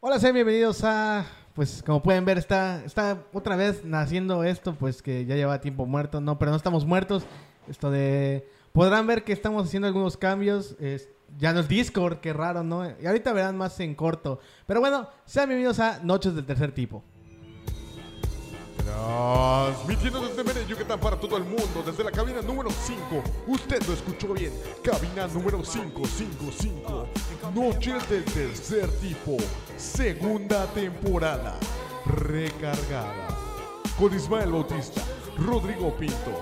Hola, sean bienvenidos a. Pues como pueden ver, está, está otra vez naciendo esto, pues que ya lleva tiempo muerto. No, pero no estamos muertos. Esto de. Podrán ver que estamos haciendo algunos cambios. es- ya no es Discord, qué raro, ¿no? Y ahorita verán más en corto. Pero bueno, sean bienvenidos a Noches del Tercer Tipo. Transmitiendo desde Mérida, Yucatán para todo el mundo, desde la cabina número 5. Usted lo escuchó bien. Cabina número 555. Noches del tercer tipo. Segunda temporada. Recargada. Con Ismael Bautista, Rodrigo Pinto.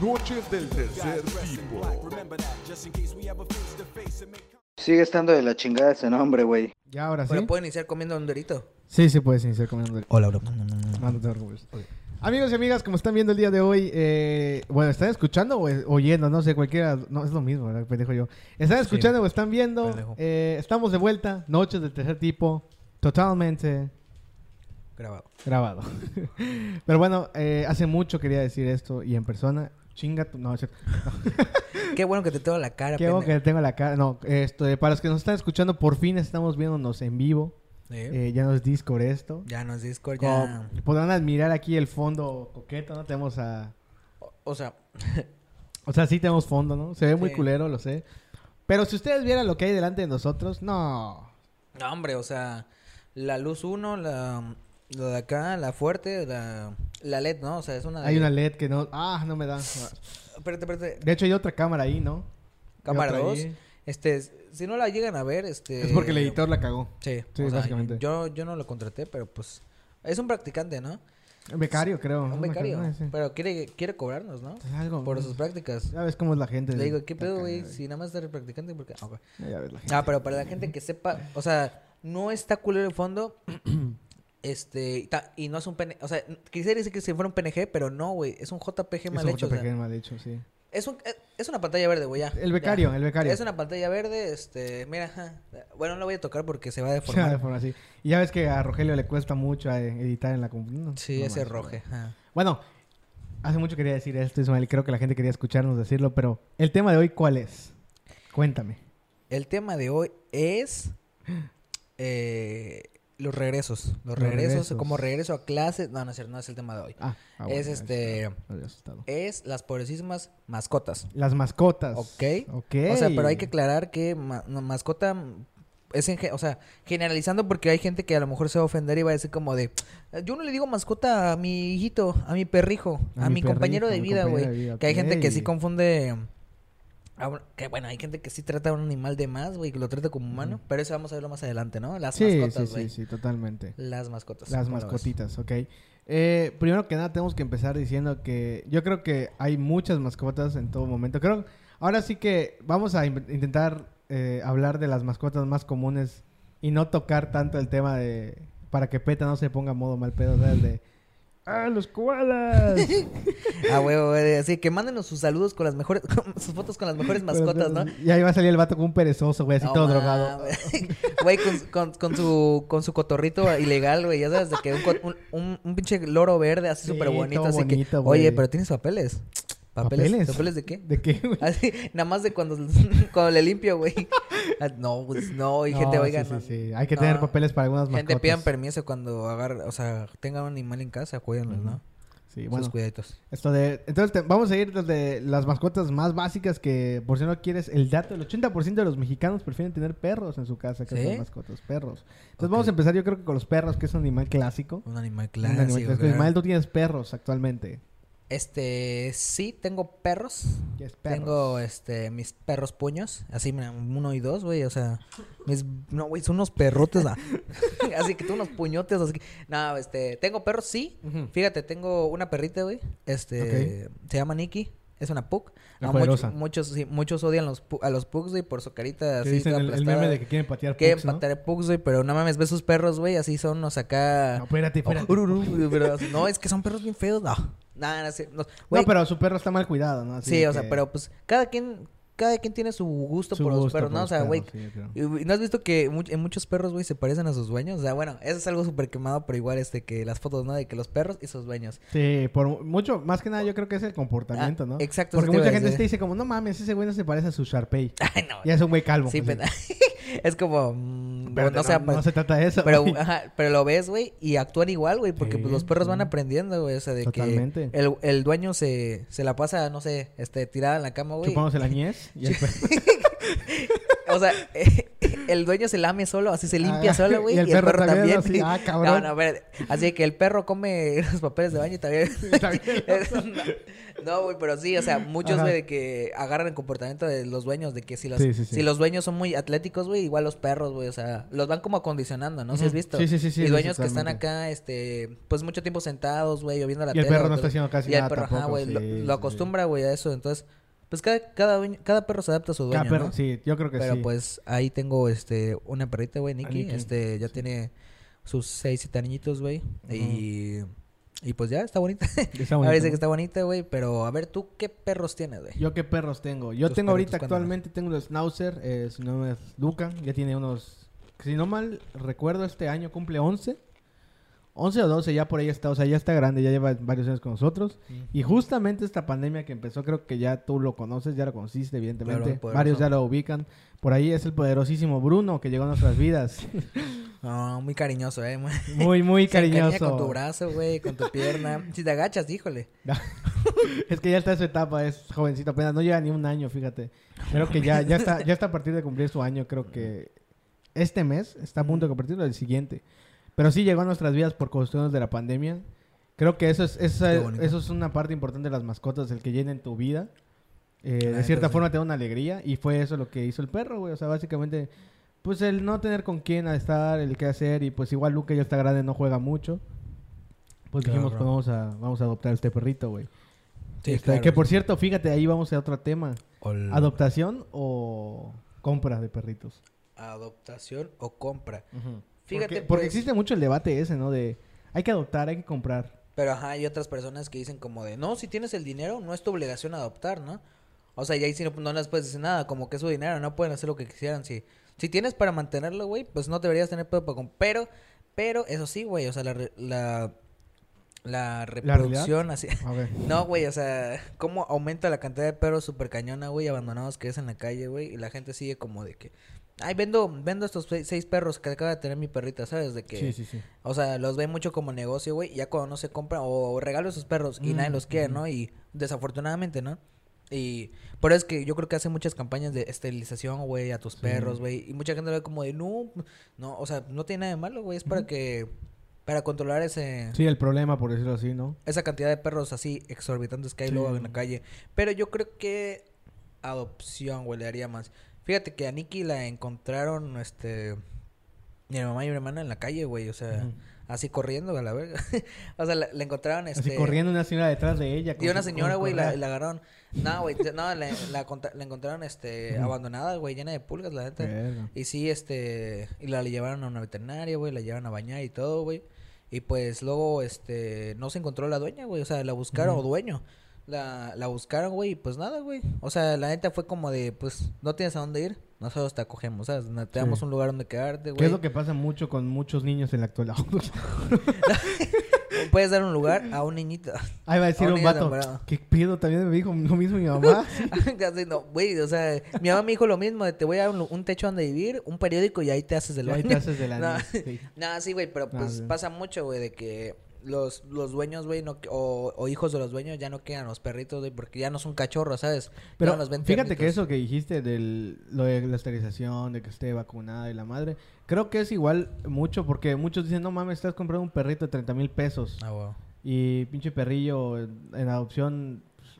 Noches del tercer tipo. Sigue estando de la chingada ese nombre, güey. Ya ahora sí. Pero pueden iniciar comiendo un dorito. Sí, sí, puedes iniciar comiendo. Hola, bro. No, no te preocupes. Amigos y amigas, como están viendo el día de hoy, eh, bueno, ¿están escuchando o oyendo? No sé, cualquiera, no, es lo mismo, ¿verdad? Pendejo yo. ¿Están escuchando o están viendo? Eh, estamos de vuelta, noches del tercer tipo, totalmente Grabado. grabado. Pero bueno, eh, hace mucho quería decir esto y en persona, chinga tu... No, es cierto. Qué bueno que te tengo la cara, Qué bueno que pendejo. tengo la cara. No, esto, para los que nos están escuchando, por fin estamos viéndonos en vivo. Eh, ya no es Discord esto. Ya no es Discord, Como ya. podrán admirar aquí el fondo coqueto, ¿no? Tenemos a... O, o sea, O sea, sí tenemos fondo, ¿no? Se ve muy culero, lo sé. Pero si ustedes vieran lo que hay delante de nosotros, no. no, hombre, o sea, la luz 1, la, lo de acá, la fuerte, la, la LED, ¿no? O sea, es una. Hay una LED que no... Ah, no me da. Espérate, espérate. De hecho, hay otra cámara ahí, ¿no? Cámara otra 2. ahí. Este, si no la llegan a ver, este. Es porque el editor la cagó. Sí, Sí, sea, básicamente. Yo, yo no lo contraté, pero pues. Es un practicante, ¿no? Un becario, creo. Un becario. no, sí. Pero quiere, quiere cobrarnos, ¿no? Pues algo, Por ¿no? sus prácticas. Ya ves cómo es la gente. Le digo, ¿qué pedo, güey? Si nada más eres practicante, porque. Ah, ok. Ya ves la gente. Ah, pero para la gente que sepa, o sea, no está culero el fondo. este, y no es un PNG, o sea, quisiera decir que si fuera un PNG, pero no, güey, es un JPG Es mal un hecho. o sea, JPG mal hecho, sí. es, un, es, una pantalla verde, güey, ya. El becario, ya. el becario. Es una pantalla verde, este, mira, ajá. bueno, no la voy a tocar porque se va a deformar. de forma así. Y ya ves que a Rogelio le cuesta mucho eh, editar en la computadora. Sí, ese roje. ajá. Bueno, hace mucho quería decir esto, Ismael. y Creo que la gente quería escucharnos decirlo, pero el tema de hoy, ¿cuál es? Cuéntame. El tema de hoy es eh, los regresos. Los Los regresos, regresos. como regreso a clases. No, no es cierto, no es el tema de hoy. Ah, ah, Es este-. Es las pobrecísimas mascotas. Las mascotas. Ok. Ok. O sea, pero hay que aclarar que ma- no, mascota es en, o sea, generalizando porque hay gente que a lo mejor se va a ofender y va a decir como de, yo no le digo mascota a mi hijito, a mi perrijo, A a, mi compañero de vida, güey. Que hay gente que sí confunde a un- que bueno, hay gente que sí trata a un animal de más, güey, que lo trata como humano, pero eso vamos a verlo más adelante, ¿no? Las sí, mascotas, sí, sí, sí, totalmente. Las mascotas. Las mascotitas, ok. Eh, primero que nada, tenemos que empezar diciendo que yo creo que hay muchas mascotas en todo momento. Creo, ahora sí que vamos a in- intentar eh, hablar de las mascotas más comunes y no tocar tanto el tema de para que Peta no se ponga modo mal pedo, ¿sabes? De ¡Ah, los koalas! Ah, güey, así que mándenos sus saludos con las mejores, sus fotos con las mejores mascotas, ¿no? Y ahí va a salir el vato con un perezoso, güey, así No todo drogado. Güey, con, con, con su, con su cotorrito ilegal, güey. Ya sabes, de que un, un, un, pinche loro verde así Sí, súper bonito. Así bonito, que, oye, pero tienes papeles. ¿Papeles? ¿Papeles? ¿Papeles de qué? ¿De qué, güey? Así, nada más de cuando, cuando le limpio, güey. Ah, No, pues no, y No, gente, oigan. sí. Hay que No. tener papeles para algunas mascotas. Gente, pidan permiso cuando agarren, o sea, tengan un animal en casa, cuídenlos, ¿no? Sí, Sus bueno. cuidaditos. Esto de, entonces te- vamos a ir desde las mascotas más básicas que, por si no quieres, el dato, el 80% de los mexicanos prefieren tener perros en su casa que ¿Sí? mascotas, perros. Entonces vamos a empezar yo creo que con los perros, que es un animal clásico. Un animal Un animal clásico. clásico. claro. Ismael, tú tienes perros actualmente. Este, sí, tengo perros. ¿Qué es perros? Tengo, este, mis perros puños. Así, uno y dos, güey. O sea, mis... No, güey, son unos perrotes. así que tú unos puñotes. Así que... No, este... Tengo perros, sí. Fíjate, tengo una perrita, güey. Este... Se llama Nikki. Es una pug. Poderosa. muchos, muchos, sí, muchos odian los a los pugs, güey, por su carita así. dicen el, el meme de que quieren patear Quieren pugs, ¿no? patear pugs, güey, pero no mames, ve sus perros, güey, así son unos acá... No, espérate, espérate. Oh, ururú, güey, pero no, es que son perros bien feos. No, nada, no, no, No, pero su perro está mal cuidado, ¿no? Así Sí, o sea, pero pues cada quien, cada quien tiene su gusto su por los gusto perros, por ¿no? O sea, güey. sí, yo creo. ¿y- y ¿No has visto que mu- en muchos perros, güey, se parecen a sus dueños? O sea, bueno, eso es algo súper quemado, pero igual este que las fotos, ¿no? De que los perros y sus dueños. Sí, por mucho, más que nada yo creo que es el comportamiento, Ah, ¿no? exacto, Porque mucha gente te dice como, no mames, ese güey no se parece a su Sharpei. Ay, no. Ya es un güey calvo. Sí, así. pena- es como, mm, Pero no, pues, no se trata de eso. pero, ajá, pero lo ves, güey, y actúan igual, güey, porque pues, los perros van aprendiendo, güey, o sea, de Totalmente. que el, el dueño se, se la pasa, no sé, este, tirada en la cama, güey. Chupándose la ñez. Y el perro- O sea, el dueño se lame solo, así se limpia Ah, solo, güey, y y el el, perro también, también. así, ah, cabrón. No, no, espérate. Así que el perro come los papeles de baño y también. No, güey, pero sí, o sea, muchos, güey, de que agarran el comportamiento de los dueños, de que si los, Sí, sí, sí. si los dueños son muy atléticos, güey, igual los perros, güey, o sea, los van como acondicionando, ¿no? Si has visto. Sí, sí, sí, sí, Y dueños que están acá, este, pues mucho tiempo sentados, güey, o viendo la Y el tele. perro no está haciendo casi Y el nada perro, ajá, güey, lo, acostumbra, güey, a eso, entonces, pues cada, cada, dueño- cada perro se adapta a su dueño, Cada perro, ¿no? sí, yo creo que Pero sí. pues ahí tengo este una perrita, güey, Nikki. Este ya tiene sus seis, siete añitos, güey. Y, y pues ya está bonita. Está Ahora bonito, dice que está bonita, güey. Pero a ver, ¿tú qué perros tienes, güey? Yo qué perros tengo. Yo tengo ahorita actualmente tengo el Schnauzer, eh, su nombre es Luca, ya tiene unos, si no mal recuerdo este año cumple 11. 11 o 12 ya por ahí está, o sea, ya está grande, ya lleva varios años con nosotros. Y justamente esta pandemia que empezó, creo que ya tú lo conoces, ya lo conociste, evidentemente. Claro, varios ya lo ubican. Por ahí es el poderosísimo Bruno que llegó a nuestras vidas. No, muy cariñoso, eh. Muy, Muy, cariñoso. con tu brazo, güey, con tu pierna. Si te agachas, híjole. es que ya está en su etapa, es jovencito apenas, no lleva ni un año, fíjate. Creo que ya, ya está, ya está a partir de cumplir su año, creo que este mes está a punto de compartirlo el siguiente. Pero sí llegó a nuestras vidas por cuestiones de la pandemia. Creo que eso es, eso, Qué es- bonito. eso es una parte importante de las mascotas, el que llenen tu vida. Eh, de cierta forma te da una alegría y fue eso lo que hizo el perro, güey. O sea, básicamente, pues el no tener con quién estar, el qué hacer y pues igual Luke ya está grande, no juega mucho. Pues Claro. dijimos, pues vamos a, vamos a adoptar este perrito, güey. Sí, Este, claro, que por sí. cierto, fíjate, ahí vamos a otro tema. Ol- ¿Adoptación o compra de perritos? Adoptación o compra. Fíjate, porque, porque pues- existe mucho el debate ese, ¿no? De hay que adoptar, hay que comprar. Pero ajá, hay otras personas que dicen como de, no, si tienes el dinero, no es tu obligación adoptar, ¿no? O sea, y ahí sí no, no les puedes decir nada, como que es su dinero, no pueden hacer lo que quisieran. Si, si tienes para mantenerlo, güey, pues no deberías tener pedo para comprar. Pero, pero, eso sí, güey, o sea, la, la, la reproducción así... No, güey, o sea, cómo aumenta la cantidad de perros super cañona, güey, abandonados que es en la calle, güey, y la gente sigue como de que, ay, vendo, vendo estos seis, perros que acaba de tener mi perrita, ¿sabes? De que, Sí, sí, sí. o sea, los ven mucho como negocio, güey, ya cuando no se compra, o, regalo esos perros y Mm, nadie los quiere. ¿no? Y desafortunadamente, ¿no? Y por eso es que yo creo que hace muchas campañas de esterilización, güey, a tus Sí. perros, güey. Y mucha gente lo ve como de, no, no, o sea, no tiene nada de malo, güey. Es para que, para controlar ese, Sí, el problema, por decirlo así, ¿no? esa cantidad de perros así exorbitantes que hay Sí. luego en la calle. Pero yo creo que adopción, güey, le daría más. Fíjate que a Nikki la encontraron, este, mi mamá y mi hermana en la calle, güey, o sea, así corriendo a la verga. o sea, la, la encontraron, este... Así corriendo una señora detrás de ella. Y una señora, güey, la, la agarraron. No, güey, no, la, encontraron, este, abandonada, güey, llena de pulgas, la neta. Verga. Y sí, este, y la llevaron a una veterinaria, güey, la llevaron a bañar y todo, güey. Y pues luego, este, no se encontró la dueña, güey, o sea, la buscaron, o dueño. La, la buscaron, güey, y pues nada, güey. O sea, la neta fue como de, pues, no tienes a dónde ir, nosotros te acogemos, ¿sabes? Te damos Sí. un lugar donde quedarte, güey. ¿Qué es lo que pasa mucho con muchos niños en la actualidad? Puedes dar un lugar a un niñito. Ahí va a decir A un un vato. ¿Qué pedo? También me dijo lo mismo mi mamá. Así, no, güey, o sea, mi mamá me dijo lo mismo, de te voy a dar un, un techo donde vivir, un periódico y ahí te haces del Y ahí te haces de la No. niña, sí. No, sí, güey, pero pues pasa mucho, güey, de que los, los dueños, güey, no, o, o hijos de los dueños ya no quedan los perritos, güey, porque ya no son cachorros, ¿sabes? Pero los fíjate que eso que dijiste de lo de la esterilización, de que esté vacunada y la madre, creo que es igual mucho porque muchos dicen, no mames, estás comprando un perrito de 30 mil pesos Ah, wow. y pinche perrillo en, en adopción, pues,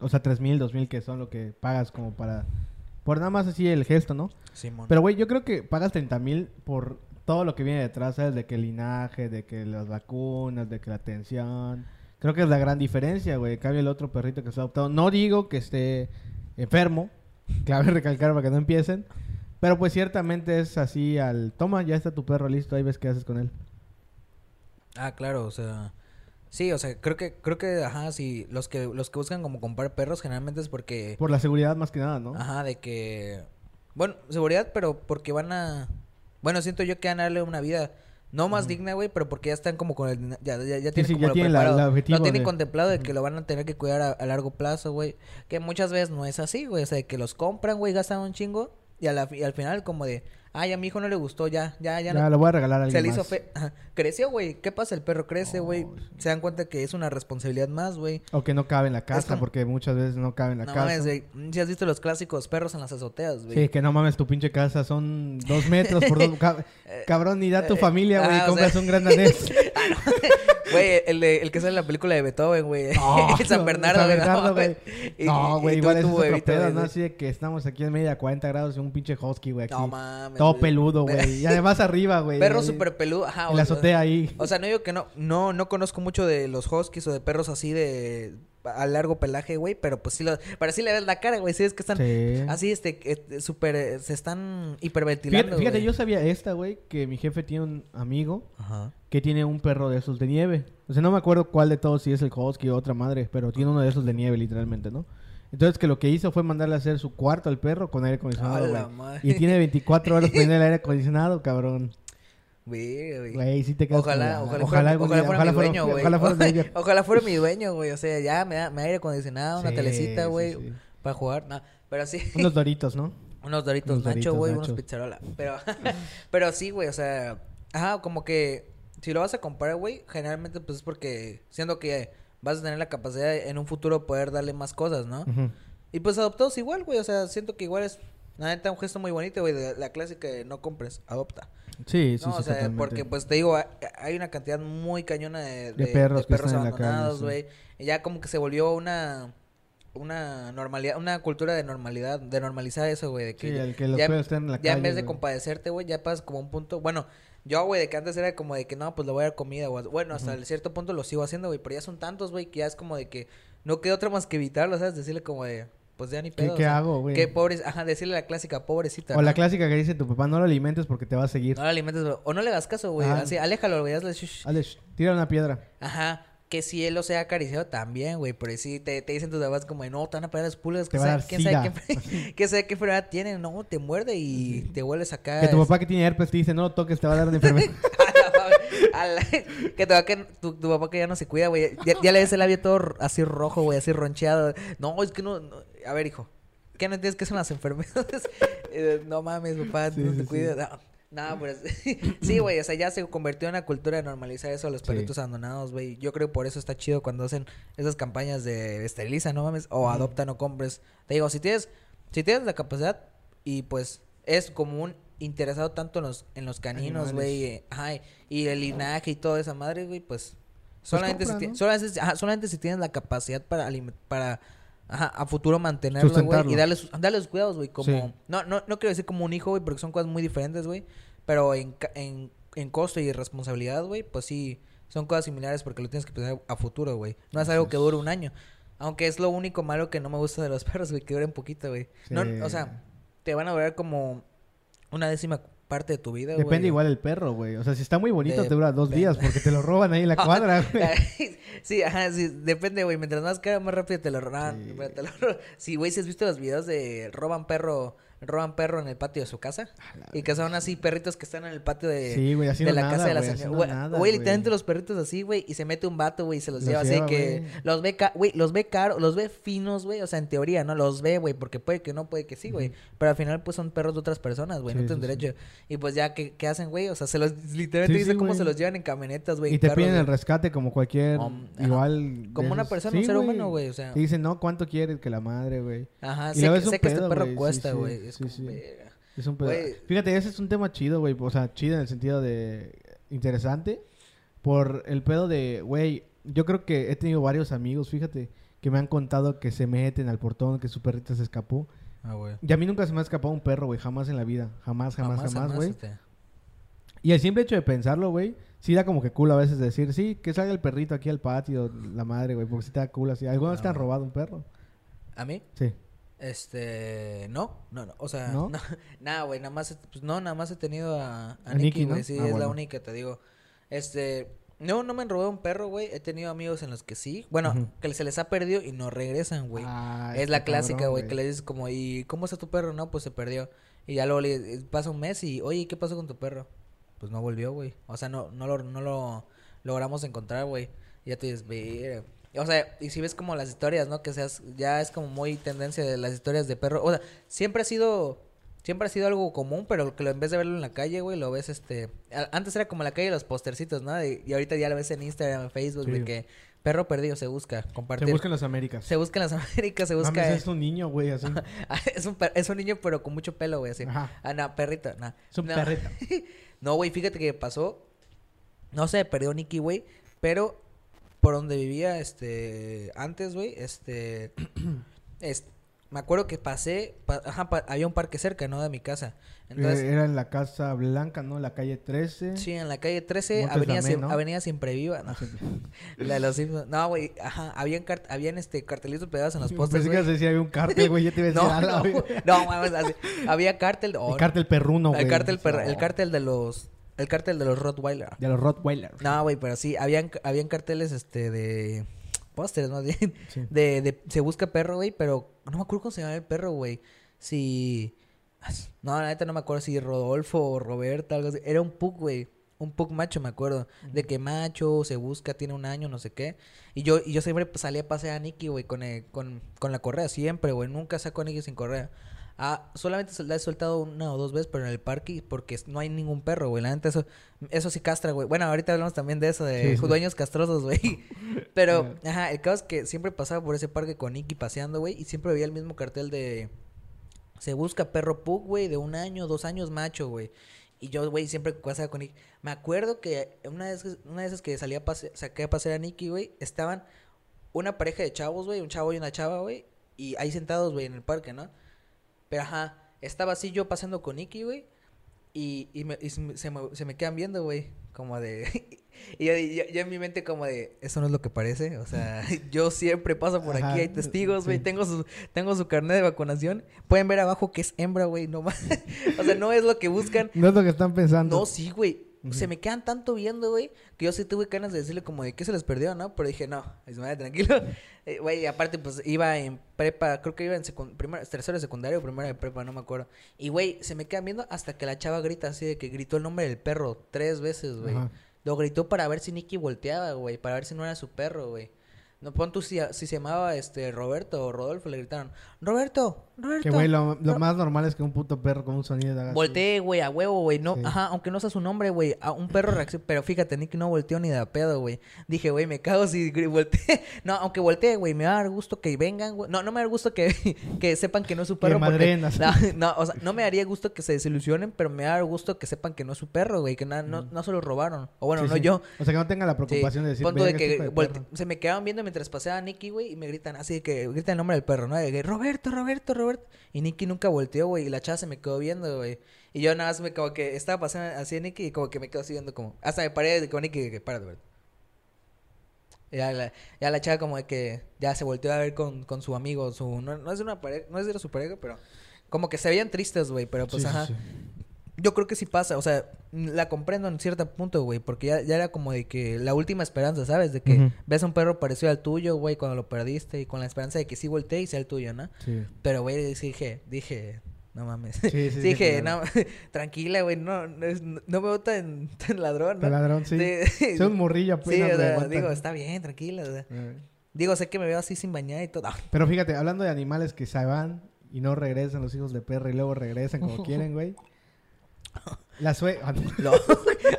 o sea, 3 mil, 2 mil que son lo que pagas como para, por nada más así el gesto, ¿no? Simón. Pero güey, yo creo que pagas 30 mil por todo lo que viene detrás, ¿sabes? De que el linaje, de que las vacunas, de que la atención. Creo que es la gran diferencia, güey. En cambio, el otro perrito que está adoptado. No digo que esté enfermo. Cabe recalcar para que no empiecen. Pero pues ciertamente es así al... Toma, ya está tu perro listo. Ahí ves qué haces con él. Ah, claro, o sea... Sí, o sea, creo que, creo que, ajá, sí, los que, los que buscan como comprar perros generalmente es porque... Por la seguridad más que nada, ¿no? Ajá, de que... Bueno, seguridad, pero porque van a... Bueno, siento yo que van a darle una vida no más digna, güey, pero porque ya están como con el... Ya, ya, ya tienen sí, como ya lo tienen la- preparado. el objetivo lo tienen de- contemplado de que lo van a tener que cuidar a, a largo plazo, güey. Que muchas veces no es así, güey. O sea, de que los compran, güey, gastan un chingo Y, a la fi- y al final como de, ay, a mi hijo no le gustó, ya, ya, ya. Ya, no- lo voy a regalar a se alguien le hizo más. fe... Ajá. Creció, güey. ¿Qué pasa? El perro crece, güey. Oh, Se dan cuenta que es una responsabilidad más, güey. O que no cabe en la casa, como- porque muchas veces no cabe en la No casa. mames, güey. Si has visto los clásicos perros en las azoteas, güey. Sí, que no mames, tu pinche casa son dos metros por dos... cab- Cabrón, ni da tu eh, familia, güey, ah, compras sea- un gran danés. Ah, no. Güey, el, de- el que sale en la película de Beethoven, güey. No, San Bernardo, San. Bernardo, güey. No, güey, igual tú, es pedo, ¿no? sí. Así de que estamos aquí en media a 40 grados y un pinche husky, güey, aquí. No mames. Todo peludo, güey. Y además arriba, güey. Perro súper peludo. Ajá. En la azotea ahí. O sea, no digo que no, no, no conozco mucho de los huskies o de perros así de a largo pelaje, güey, pero pues sí lo, pero sí le ves la cara, güey, sí es que están Sí. así, este, eh, súper, eh, se están hiperventilando, fíjate, yo sabía esta, güey, que mi jefe tiene un amigo Ajá. que tiene un perro de esos de nieve. O sea, no me acuerdo cuál de todos, si es el husky o otra madre, pero tiene uno de esos de nieve, literalmente, ¿no? Entonces, que lo que hizo fue mandarle a hacer su cuarto al perro con aire acondicionado, güey. Y tiene 24 horas poniendo el aire acondicionado, cabrón. Güey, güey. Sí te quedas Ojalá, como- ojalá, ojalá fuera, ojalá mi ojalá dueño, güey. Ojalá fuera. Ojalá mi dueño, güey. O sea, ya me da, me da aire acondicionado, una telecita, güey, sí. para jugar. No, pero sí. Unos doritos, ¿no? Unos doritos Unos Nacho, güey, unos pizzarola. Pero, pero sí, güey, o sea, ajá, como que si lo vas a comprar, güey, generalmente pues es porque siendo que vas a tener la capacidad de, en un futuro poder darle más cosas, ¿no? Y pues adoptados igual, güey, o sea, siento que igual es, la neta, un gesto muy bonito, güey, de la clásica de no compres, adopta. Sí, sí, no, sí, o sea, totalmente. porque pues te digo, hay- una cantidad muy cañona de, De perros que están en la calle, abandonados, sí. güey. Y ya como que se volvió una una normalidad, una cultura de normalidad, de normalizar eso, güey, de que Sí, el que los ya, perros estén en la ya en vez de compadecerte, güey, ya pasas como un punto, bueno, yo, güey, de que antes era como de que no, pues le voy a dar comida, güey. Bueno, hasta cierto punto lo sigo haciendo, güey, pero ya son tantos, güey, que ya es como de que no queda otra más que evitarlo, ¿sabes? Decirle como de, pues ya ni ¿Qué, pedo. qué sea, hago, güey? Que pobres, ajá, decirle la clásica, pobrecita. O la ¿no? clásica que dice tu papá, no lo alimentes porque te va a seguir. No la alimentes, güey. O no le hagas caso, güey. Así, aléjalo, güey. hazle shush. Hazle, tira una piedra. Ajá. Que si él lo sea acariciado también, güey. Pero si te, te dicen tus papás como, no, te van a pegar las pulgas. Que a sabe- ¿Quién sabe qué, quién sabe qué enfermedad tiene? No, te muerde y te vuelves acá. Que tu papá que tiene herpes te dice, no lo toques, te va a dar una enfermedad. A la a la- que, te va a que tu, tu papá que ya no se cuida, güey. Ya, ya le ves el labio todo así rojo, güey, así roncheado. No, es que no, no- A ver, hijo. ¿Qué no entiendes qué son las enfermedades? Eh, no mames, papá, Sí, no sí, te sí. cuidas. No, no, pues sí, güey, o sea, ya se convirtió en una cultura de normalizar eso a los Sí. perritos abandonados, güey. Yo creo que por eso está chido cuando hacen esas campañas de esteriliza, no mames, o adopta, no compres. Te digo, si tienes, si tienes la capacidad y pues es como un interesado tanto en los, en los caninos, güey, eh, y- el linaje y toda esa madre, güey, pues solamente, compra, si, ti- ¿no? solamente, si- ajá, solamente si tienes la capacidad para para ajá, a futuro mantenerlo, güey, y darle sus, darle sus cuidados, güey, como Sí. no, no, no quiero decir como un hijo, güey, porque son cosas muy diferentes, güey, pero en, en, en costo y responsabilidad, güey, pues sí, son cosas similares porque lo tienes que pensar a futuro, güey. No es algo que dure un año. Aunque es lo único malo que no me gusta de los perros, güey, que duren poquito, güey. No, Sí. o sea, te van a durar como una décima parte de tu vida, güey. Depende igual el perro, güey. O sea, si está muy bonito, te dura dos días porque te lo roban ahí en la cuadra, güey. sí, ajá, sí, depende, güey. Mientras más cara, más rápido te lo roban. Sí. Te lo ro- Sí, güey, si has visto los videos de roban perro, roban perro en el patio de su casa. Y que son así perritos que están en el patio de, Sí, güey, de haciendo la nada, casa de la güey, señora. Güey, Güey, güey. literalmente los perritos así, güey, y se mete un vato, güey, y se los, Los lleva así que güey. los ve, güey, los ve caro, los ve finos, güey, o sea, en teoría, ¿no? Los ve, güey, porque puede que no, puede que sí, güey. Pero al final, pues son perros de otras personas, güey, Sí, no tienen sí, derecho. Y pues ya, ¿qué, qué hacen, güey? O sea, se los, literalmente dice cómo güey. se los llevan en camionetas, güey. Y te carros, piden el güey. rescate como cualquier Um, igual. Como una persona, un ser humano, güey, o sea. Y dicen, no, ¿cuánto quieres que la madre, güey? Ajá, sé, que, este perro güey, cuesta, sí, güey. Es sí, como, sí. verga. Es un pedo. Güey. Fíjate, ese es un tema chido, güey. O sea, chido en el sentido de interesante. Por el pedo de, güey, yo creo que he tenido varios amigos, fíjate, que me han contado que se meten al portón, que su perrita se escapó. Ah, güey. Y a mí nunca se me ha escapado un perro, güey, jamás en la vida. Jamás, jamás, jamás, güey. este. Y el simple hecho de pensarlo, güey, sí da como que cool a veces decir, sí, que salga el perrito aquí al patio, la madre, güey, porque sí te da cool así. ¿Alguna vez te han Ah. robado un perro? ¿A mí? Sí. Este, no, no, no, o sea, ¿No? no, nada, güey, nada más, pues no, nada más he tenido a, a A Nikki, Nikki, güey, ¿no? sí, Ah, es la única, te digo, este, no, no me han robado un perro, güey, he tenido amigos en los que sí, bueno, que se les ha perdido y no regresan, güey, Ah, es la clásica, güey, que le dices como, ¿y cómo está tu perro? No, pues se perdió, y ya luego le pasa un mes y, oye, ¿qué pasó con tu perro? Pues no volvió, güey, o sea, no, no lo, no lo logramos encontrar, güey, ya te dices. O sea, y si ves como las historias, ¿no? Que seas, ya es como muy tendencia de las historias de perro. O sea, siempre ha sido siempre ha sido algo común, pero que lo, en vez de verlo en la calle, güey, lo ves, este... a- Antes era como en la calle los postercitos, ¿no? Y, y ahorita ya lo ves en Instagram, en Facebook, Sí. de que perro perdido se busca, compartir. Se buscan las Américas. Se busca en las Américas, se busca... Mames, es un niño, güey, así. es, un es un niño, pero con mucho pelo, güey, así. Ajá. Ah, no, perrito, no. Es un No. perrito. No, güey, fíjate que pasó. No se perdió Nicky, güey. Pero por donde vivía, este. Antes, güey, este. es- me acuerdo que pasé. pa- ajá, pa- había un parque cerca, ¿no? De mi casa. Entonces. Eh, era en la Casa Blanca, ¿no? La calle 13. Sí, en la calle 13, Montes Avenida, Lamé, Sim- ¿no? Avenida Siempre Viva. No, la de los Simpsons. No, güey, ajá, habían, cart- habían este, cartelitos pegados en los postes, Pensé que había un cártel, güey. Ya te iba a decir, No, "A la no, verga". no, mames, así, había cártel. oh, El cártel perruno, güey. el cártel, per- el cártel de los, el cártel de los Rottweiler. De los Rottweilers. No, güey, pero sí, habían, habían carteles, este, de pósteres, más bien, Sí. de, de, se busca perro, güey, pero no me acuerdo cómo se llama el perro, güey. Si, no, la neta no me acuerdo si Rodolfo o Roberta, algo así. Era un pug, güey, un pug macho, me acuerdo. De que macho, se busca, tiene un año, no sé qué. Y yo, y yo siempre salía a pasear a Nicky, güey, con, el- con, con la correa, siempre, güey. Nunca saco a Nicky sin correa. Ah, solamente la he soltado una o dos veces, pero en el parque, porque no hay ningún perro, güey. La neta, eso, eso sí castra, güey. Bueno, ahorita hablamos también de eso, de Sí, sí. dueños castrosos, güey. Pero, ajá, el caso es que siempre pasaba por ese parque con Nicky paseando, güey, y siempre veía el mismo cartel de... Se busca perro pug, güey, de un año, dos años macho, güey. Y yo, güey, siempre pasaba con Nicky. Me acuerdo que una vez, una de esas que salía a pase- saqué a pasear a Nicky, güey, estaban una pareja de chavos, güey, un chavo y una chava, güey, y ahí sentados, güey, en el parque, ¿no? Pero ajá, estaba así yo pasando con Nicky, güey. Y, y, me, y se, me- se me, se me quedan viendo, güey. Como de... y yo, yo- yo en mi mente como de... Eso no es lo que parece. O sea, yo siempre paso por Ajá, aquí. Hay testigos, güey. sí. Tengo, su, tengo su carnet de vacunación. Pueden ver abajo que es hembra, güey. No más. o sea, no es lo que buscan. No es lo que están pensando. No, sí, güey. Se me quedan tanto viendo, güey, que yo sí tuve ganas de decirle como de que se les perdió, ¿no? Pero dije, no, es madre, tranquilo. Eh, Güey, aparte, pues, iba en prepa, creo que iba en primero, tercero de secundario o primero de prepa, no me acuerdo. Y, güey, se me quedan viendo hasta que la chava grita así de que gritó el nombre del perro tres veces, güey. Lo gritó para ver si Nicky volteaba, güey, para ver si no era su perro, güey. No, pon tú si, si se llamaba, este, Roberto o Rodolfo, le gritaron, Roberto, Roberto. Que, güey, lo, más normal es que un puto perro con un sonido haga así. Volteé, güey, a huevo, güey. No, Sí. ajá, aunque no sea su nombre, güey. A un perro reacciona. Pero fíjate, Nicky no volteó ni de a pedo, güey. Dije, güey, me cago si volteé. No, aunque volteé, güey, me va a dar gusto que vengan, güey. No, no me da gusto que, que sepan que no es su perro. porque- madreen, así. no, no, o sea, no me daría gusto que se desilusionen, pero me da gusto que sepan que no es su perro, güey. Que na- no, no se lo robaron. O bueno, Sí, no sí. yo. O sea, que no tenga la Sí, preocupación de decir, pon tú de "Verga, este que de volte- perro". se me quedaban viendo mientras paseaba Nicky, güey, y me gritan así de que gritan el nombre del perro, ¿no? De que Roberto, Roberto, Roberto. Y Nicky nunca volteó, güey, y la chava se me quedó viendo, güey. Y yo nada más me como que estaba pasando así a Nicky y como que me quedo así viendo como hasta me paré con Nicky que párate, güey. Ya la, ya la chava como de que ya se volteó a ver con, con su amigo, su no, no es de una pareja, no es de su pareja, pero como que se veían tristes, güey, pero pues sí, ajá. sí. Yo creo que sí pasa, o sea, la comprendo en cierto punto, güey, porque ya, ya era como de que la última esperanza, ¿sabes? De que ves a un perro parecido al tuyo, güey, cuando lo perdiste y con la esperanza de que sí voltee y sea el tuyo, ¿no? Sí. Pero, güey, sí dije, dije, no mames. Sí, sí, sí, dije, claro. no, tranquila, güey, no, no, no me veo tan, tan ladrón, ¿no? Tan ladrón, sí. Sí, Soy un morrillo Sí, apenas, o güey, sea, digo, está bien, tranquila, o sea. Digo, sé que me veo así sin bañar y todo. Pero fíjate, hablando de animales que se van y no regresan los hijos de perro y luego regresan como quieren, güey. La sue... ah, no.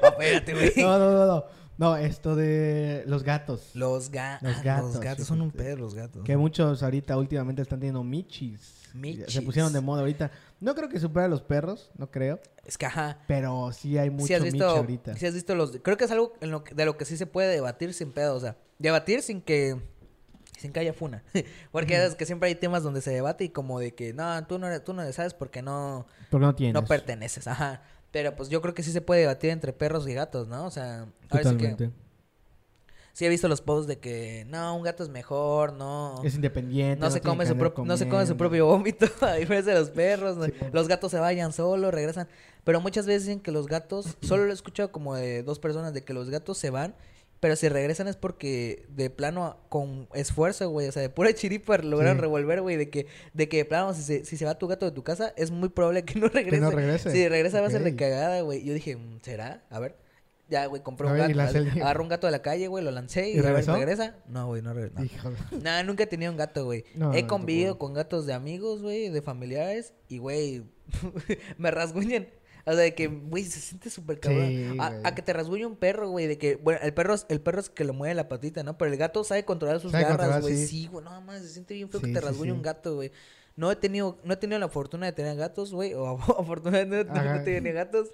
No, espérate, güey. no, no, no, no. No, esto de los gatos. Los, ga- Los ah, gatos, los gatos son un pedo, los gatos. Que muchos ahorita últimamente están teniendo michis. Michis. Se pusieron de moda ahorita. No creo que supera a los perros, no creo. Es que, ajá, Pero sí hay mucho si has michi visto, ahorita. si has visto los, creo que es algo en lo que- de lo que sí se puede debatir sin pedo, o sea, debatir sin que, sin que haya funa, porque es que siempre hay temas donde se debate y como de que, no, tú no, eres- tú no sabes porque no, Porque no tienes. no perteneces, ajá, pero pues yo creo que sí se puede debatir entre perros y gatos, ¿no? O sea, ahora sí que, Totalmente. sí he visto los posts de que, no, un gato es mejor, no, Es independiente. no, se come su no se come su propio vómito a diferencia de los perros los gatos se vayan solos regresan pero muchas veces dicen que los gatos solo lo he escuchado como de dos personas de que los gatos se van pero si regresan es porque de plano con esfuerzo güey o sea de pura chiripa lograron Sí. revolver güey de que de que de plano si se, si se va tu gato de tu casa es muy probable que no regrese no regrese. si regresa va a ser de cagada güey yo dije "Mm, será a ver Ya, güey, compré un gato. Agarró un gato de la calle, güey, lo lancé y, ¿Y regresó? regresa. No, güey, no regresa. Nah, nunca he tenido un gato, güey. No, he no, convivido con gatos de amigos, güey, de familiares. Y, güey, me rasguñan. O sea, de que, güey, se siente súper cabrón. Sí, a, que te rasguñe un perro, güey, de que, bueno, el perro, es, el perro es que le mueve la patita, ¿no? Pero el gato sabe controlar sus Sabe garras, güey. sí. Güey, no mames, se siente bien feo Sí, que te rasguñe un gato, güey. No he tenido, no he tenido la fortuna de tener gatos, güey, o afortunadamente no, no tenido gatos,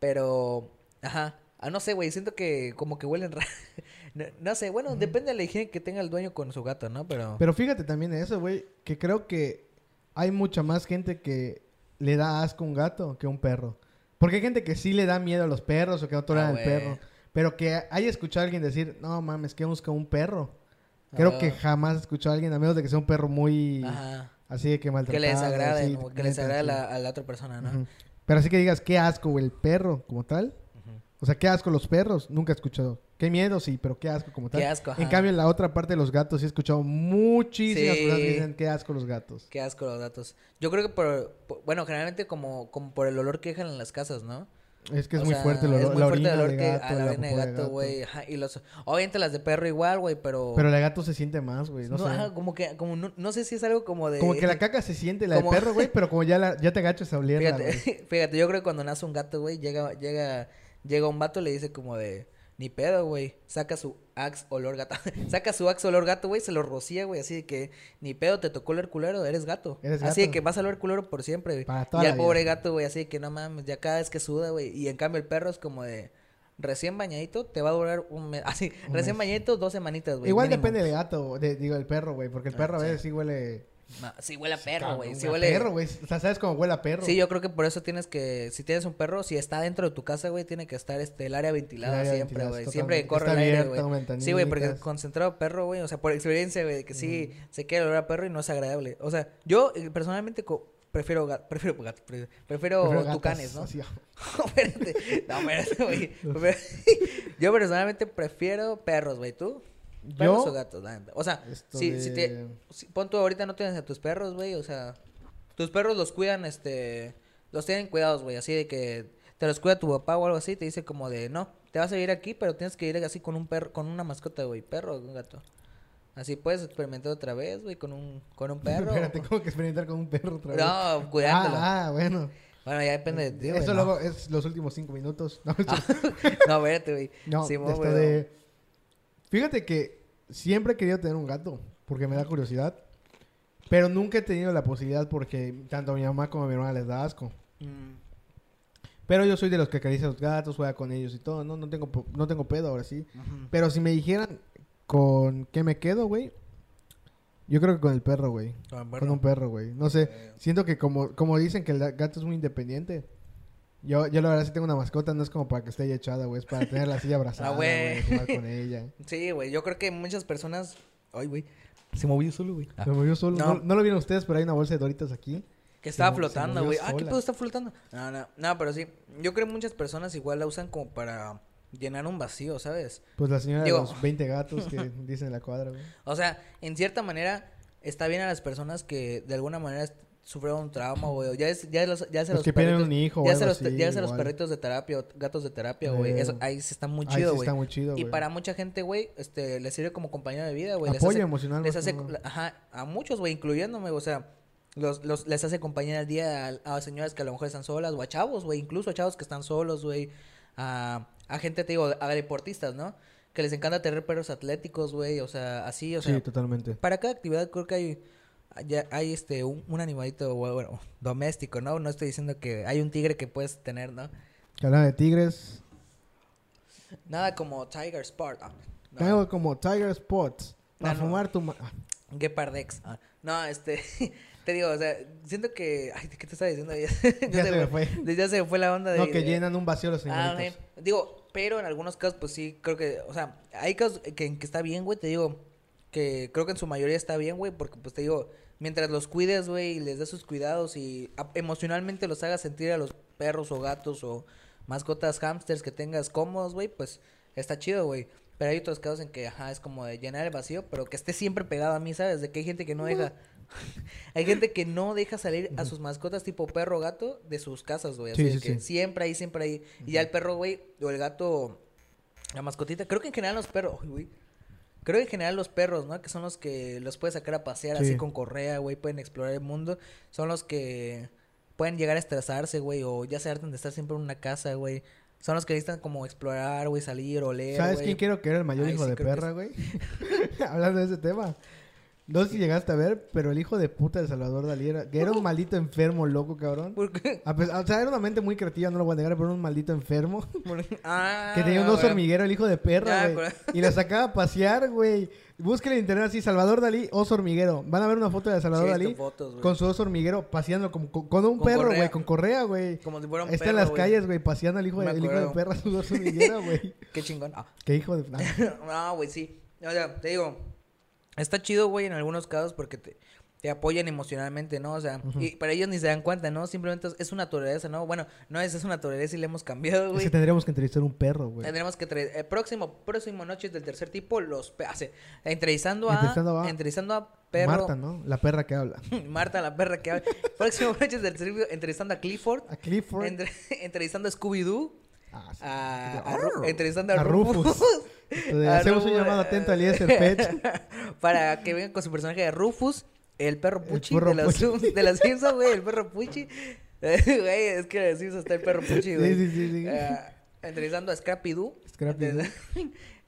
pero, ajá, ah, no sé, güey, siento que como que huelen raro. no, no sé, bueno, depende de la higiene que tenga el dueño con su gato, ¿no? Pero, Pero fíjate también en eso, güey, que creo que hay mucha más gente que le da asco a un gato que a un perro. Porque hay gente que sí le da miedo a los perros o que no toleran Ah, güey. perro. Pero que haya escuchado a alguien decir, no mames, que busca un perro. Creo Ah. que jamás he escuchado a alguien, a menos de que sea un perro muy ajá, así de que maltratado. que le desagrade, así, que le neta, desagrade a sí. la, a la otra persona, ¿no? Pero así que digas, qué asco, güey, el perro como tal. O sea, qué asco los perros, nunca he escuchado. Qué miedo, sí, pero qué asco como tal. Qué asco, En cambio, en la otra parte de los gatos sí he escuchado muchísimas Sí. personas que dicen qué asco los gatos. Qué asco los gatos. Yo creo que por, por- bueno, generalmente como, como por el olor que dejan en las casas, ¿no? Es que es O muy sea, fuerte el olor, Es muy la fuerte el orina olor de que gato, a la orina de gato, güey. Y los, obviamente las de perro igual, güey, pero... Pero la de gato se siente más, güey, no, no, sé. ajá, como que, como no, no sé si es algo como de... Como que la caca se siente, la de perro, güey, pero como ya, la, ya te agachas a olerla, Fíjate, fíjate, yo creo que cuando nace un gato, güey, llega, llega, llega un vato y le dice como de, ni pedo, güey, saca su axe olor gato, saca su axe olor gato, güey, se lo rocía, güey, así de que, ni pedo, te tocó oler culero, eres gato. Eres Así de gato. que vas a oler culero por siempre, güey. Y el vida. pobre gato, güey, así de que no mames, ya cada vez que suda, güey, y en cambio el perro es como de... Recién bañadito, te va a durar un mes. Así, Un recién mes. bañadito, dos semanitas, güey. Igual mínimo. depende del gato, de- digo, el perro, güey, porque el Ah, perro a sí. veces sí huele... Sí, huele a perro, güey. Sí a huele... perro, güey. O sea, ¿sabes cómo huele a perro? Sí, yo creo que por eso tienes que, si tienes un perro, si está dentro de tu casa, güey, tiene que estar este el área ventilada El área siempre, güey. Siempre que corre el aire, güey. Sí, güey, porque concentrado perro, güey, o sea, por experiencia, güey, que sí se quiere olor a perro y no es agradable. O sea, yo eh, personalmente prefiero gato, prefiero gato, prefiero, prefiero tucanes, ¿no? espérate. No, espérate, güey. Yo personalmente prefiero perros, güey. ¿Tú? ¿Perros Yo, o gatos? la neta? O sea, si, si te... si- pon tú ahorita no tienes a tus perros, güey. O sea, tus perros los cuidan, este... Los tienen cuidados, güey. Así de que te los cuida tu papá o algo así. Te dice como de, no, te vas a ir aquí, pero tienes que ir así con un perro, con una mascota, güey. Perro o un gato. Así puedes experimentar otra vez, güey, con un, con un perro. Espérate, ¿cómo que experimentar con un perro otra vez? No, cuidándolo. Ah, ah, bueno. Bueno, ya depende de ti, Eso luego es los últimos cinco minutos. No, no, espérate, güey. no Simón, esto de... Fíjate que siempre he querido tener un gato, porque me da curiosidad. Pero nunca he tenido la posibilidad porque tanto a mi mamá como a mi hermana les da asco. Mm. Pero yo soy de los que acaricia a los gatos, juega con ellos y todo. No, no tengo, no tengo pedo ahora sí. Pero si me dijeran con qué me quedo, güey. Yo creo que con el perro, güey. Con el Con un perro, güey. No sé. Eh, Siento que como, como dicen que el gato es muy independiente. Yo, yo la verdad sí tengo una mascota, no es como para que esté ahí echada, güey. Es para tenerla así abrazada, Ah, güey. Jugar con ella. Sí, güey. Yo creo que muchas personas. Ay, güey. Se movió solo, güey. Se movió solo. No. No. no lo vieron ustedes, pero hay una bolsa de doritas aquí. Que estaba se flotando, güey. Ah, ¿qué pedo está flotando? No, no, no, pero sí. Yo creo que muchas personas igual la usan como para llenar un vacío, ¿sabes? Pues la señora Digo- de los 20 gatos que dicen en la cuadra, güey. O sea, en cierta manera está bien a las personas que de alguna manera sufrieron un trauma, güey. Ya es, ya los, ya se Los los que perritos- un hijo ya se los, así, ya se los perritos de terapia o gatos de terapia, güey. Eh, ahí sí está muy chido, sí güey. está muy chido, y para mucha gente, güey, este, les sirve como compañero de vida, güey. Les Apoyo hace- emocional. les hace, que nada. ajá, a muchos, güey, incluyéndome, o sea, los, los, les hace compañía al día a, a señoras que a lo mejor están solas, o a chavos, güey, incluso a chavos que están solos, güey, a, a gente, te digo, a deportistas, ¿no? Que les encanta tener perros atléticos, güey, o sea, así, o sea, sí, totalmente. para cada actividad creo que hay, ya hay este, un, un animalito, bueno, doméstico, ¿no? No estoy diciendo que hay un tigre que puedes tener, ¿no? Que hablaba de tigres. Nada como Tiger Sport, ah, no. Tengo como Tiger Spots. Para Ah, no. fumar tu... ma- ah, Gepardex. Ah, no, este, te digo, o sea, siento que, ay, ¿qué te estaba diciendo? Ya, Ya se me fue. Ya se me fue la onda de... No, que de- llenan un vacío los Ah, señoritos. ok. Digo, pero en algunos casos, pues sí, creo que, o sea, hay casos que, en que está bien, güey, te digo, que creo que en su mayoría está bien, güey, porque pues te digo, mientras los cuides, güey, y les des sus cuidados y emocionalmente los hagas sentir a los perros o gatos o mascotas hamsters que tengas cómodos, güey, pues está chido, güey. Pero hay otros casos en que, ajá, es como de llenar el vacío, pero que esté siempre pegado a mí, ¿sabes? De que hay gente que no deja, Hay gente que no deja salir a sus mascotas tipo perro o gato de sus casas, güey. Así Sí, sí, que sí. siempre ahí, siempre ahí. Y ya el perro, güey, o el gato, la mascotita. Creo que en general los perros, güey. Creo que en general los perros, ¿no? Que son los que los puedes sacar a pasear Sí. así con correa, güey. Pueden explorar el mundo. Son los que pueden llegar a estresarse, güey. O ya se hartan de estar siempre en una casa, güey. Son los que necesitan como explorar, güey, salir, oler, ¿Sabes quién quiero que era el mayor Ay, hijo sí, de perra, güey? Hablando de ese tema. No sé si llegaste a ver, pero el hijo de puta de Salvador Dalí era, que era un maldito enfermo, loco, cabrón. ¿Por qué? A pesar- o sea, era una mente muy creativa, no lo voy a negar, pero era un maldito enfermo. ah, que tenía un oso hormiguero, el hijo de perra, güey. Y lo sacaba a pasear, güey. Búsquenle en internet así, Salvador Dalí, oso hormiguero. Van a ver una foto de Salvador Sí, Dalí fotos, con su oso hormiguero paseando como, con, con un Con perro, güey, con correa, güey. Como si fuera un Está en las calles, güey, paseando al hijo, de, el hijo de perra, su oso hormiguero, güey. Qué chingón. Ah. Qué hijo de... No, güey, sí. O sea, te digo, está chido, güey, en algunos casos porque te, te apoyan emocionalmente, ¿no? O sea, y para ellos ni se dan cuenta, ¿no? Simplemente es- es una naturaleza, ¿no? Bueno, no es, es una naturaleza y le hemos cambiado, Es güey. que tendríamos que entrevistar un perro, güey. Tendremos que traer, el próximo, próximo noches del tercer tipo, los hace, entrevistando a, Entrevistando a- entrevistando a perro, Marta, ¿no? La perra que habla. Marta, la perra que habla. próximo noches del tercer tipo, entrevistando a Clifford, A Clifford. entre- entrevistando a Scooby-Doo, Ah, sí. a, a Ru- entrevistando a, A Rufus. Rufus. Entonces, hacemos un llamado atento a Eliezer Pech. para que vengan con su personaje de Rufus, el perro El Puchi perro de, los, Puchi. de Simpsons, güey, el perro Puchi. Güey, es que en Simpsons está el perro Puchi, Sí, güey. sí, sí, sí. Eh, entrevistando a Scrappy Doo. Scrappy Doo.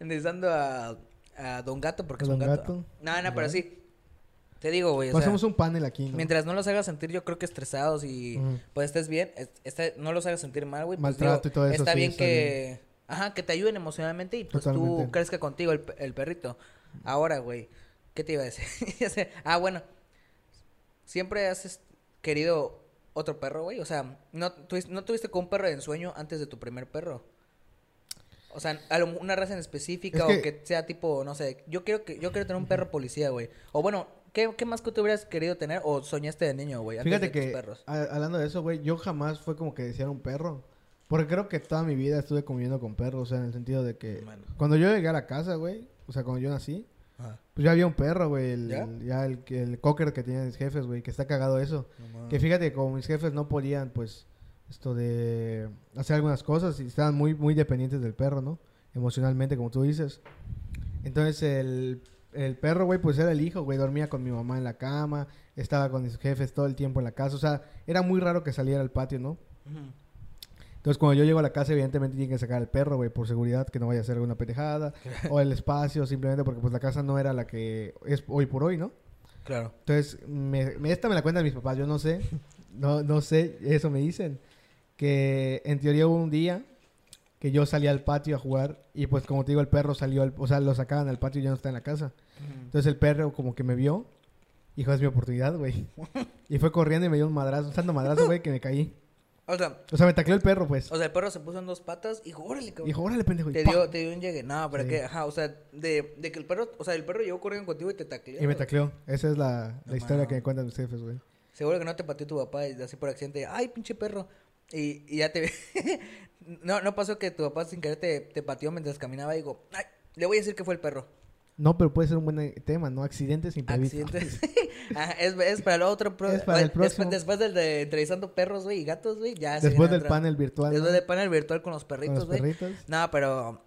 entrevistando a, a Don Gato, porque es un Don gato. Gato. No, no, pero sí. Te digo, güey, o Pues sea, hacemos un panel aquí, ¿no? mientras no los hagas sentir, yo creo que estresados y pues estés bien, es- está- no los hagas sentir mal, güey. pues, Maltrato y todo eso, Está sí, bien está que, ajá, que te ayuden emocionalmente y pues tú crezca contigo el, el perrito. Ahora, güey, ¿qué te iba a decir? Ah, bueno, siempre has querido otro perro, güey. O sea, ¿no tuviste, ¿no tuviste con un perro de ensueño antes de tu primer perro? O sea, una raza en específica Es o que- que sea tipo, no sé, yo quiero que yo quiero tener un perro policía, güey. O bueno, ¿qué, qué mascota hubieras querido tener o soñaste de niño, güey? Fíjate de tus que, perros? hablando de eso, güey, yo jamás fue como que deseara un perro. Porque creo que toda mi vida estuve conviviendo con perros, o sea, en el sentido de que Bueno. cuando yo llegué a la casa, güey, o sea, cuando yo nací, pues ya había un perro, güey, el, ¿Ya? el- ya el, que- el cocker que tenían mis jefes, güey, que está cagado eso. Que fíjate, como mis jefes no podían, pues, esto de hacer algunas cosas y estaban muy, muy dependientes del perro, ¿no? Emocionalmente, como tú dices. Entonces, el, el perro, güey, pues era el hijo, güey, dormía con mi mamá en la cama, estaba con mis jefes todo el tiempo en la casa, o sea, era muy raro que saliera al patio, ¿no? Ujú. Entonces, cuando yo llego a la casa, evidentemente tienen que sacar al perro, güey, por seguridad, que no vaya a hacer alguna pendejada, o el espacio, simplemente porque, pues, la casa no era la que es hoy por hoy, ¿no? Claro. Entonces, me, me- esta me la cuentan mis papás, yo no sé, no, no sé, eso me dicen, que en teoría hubo un día que yo salí al patio a jugar y pues como te digo, el perro salió, al- o sea, lo sacaban al patio y ya no está en la casa. Entonces el perro como que me vio y dijo, es mi oportunidad, güey. Y fue corriendo y me dio un madrazo, un santo madrazo, güey, que me caí. O sea, O sea, me tacleó el perro, pues. o sea, el perro se puso en dos patas y dijo, órale, Y cabrón. dijo, órale, pendejo. Te dio, te dio un llegue. No, pero Sí. que, ajá, o sea, de, de que el perro, o sea, el perro llegó corriendo contigo y te tacleó. Y me tacleó. Esa es la, historia que me cuentan mis jefes, güey. Seguro que no te pateó tu papá y así por accidente. Ay, pinche perro. Y, y ya te... no, no pasó que tu papá sin querer te, te pateó mientras caminaba y digo, ay, le voy a decir que fue el perro. No, pero puede ser un buen eh, tema, ¿no? Accidentes imprevistos. Accidentes. Ajá, es, es para el otro. pro- Es para el próximo. Después, del de entrevistando perros, güey, y gatos, güey, ya Después del otra- panel virtual. Después ¿no? del panel virtual con los perritos, los güey. perritos. No, pero...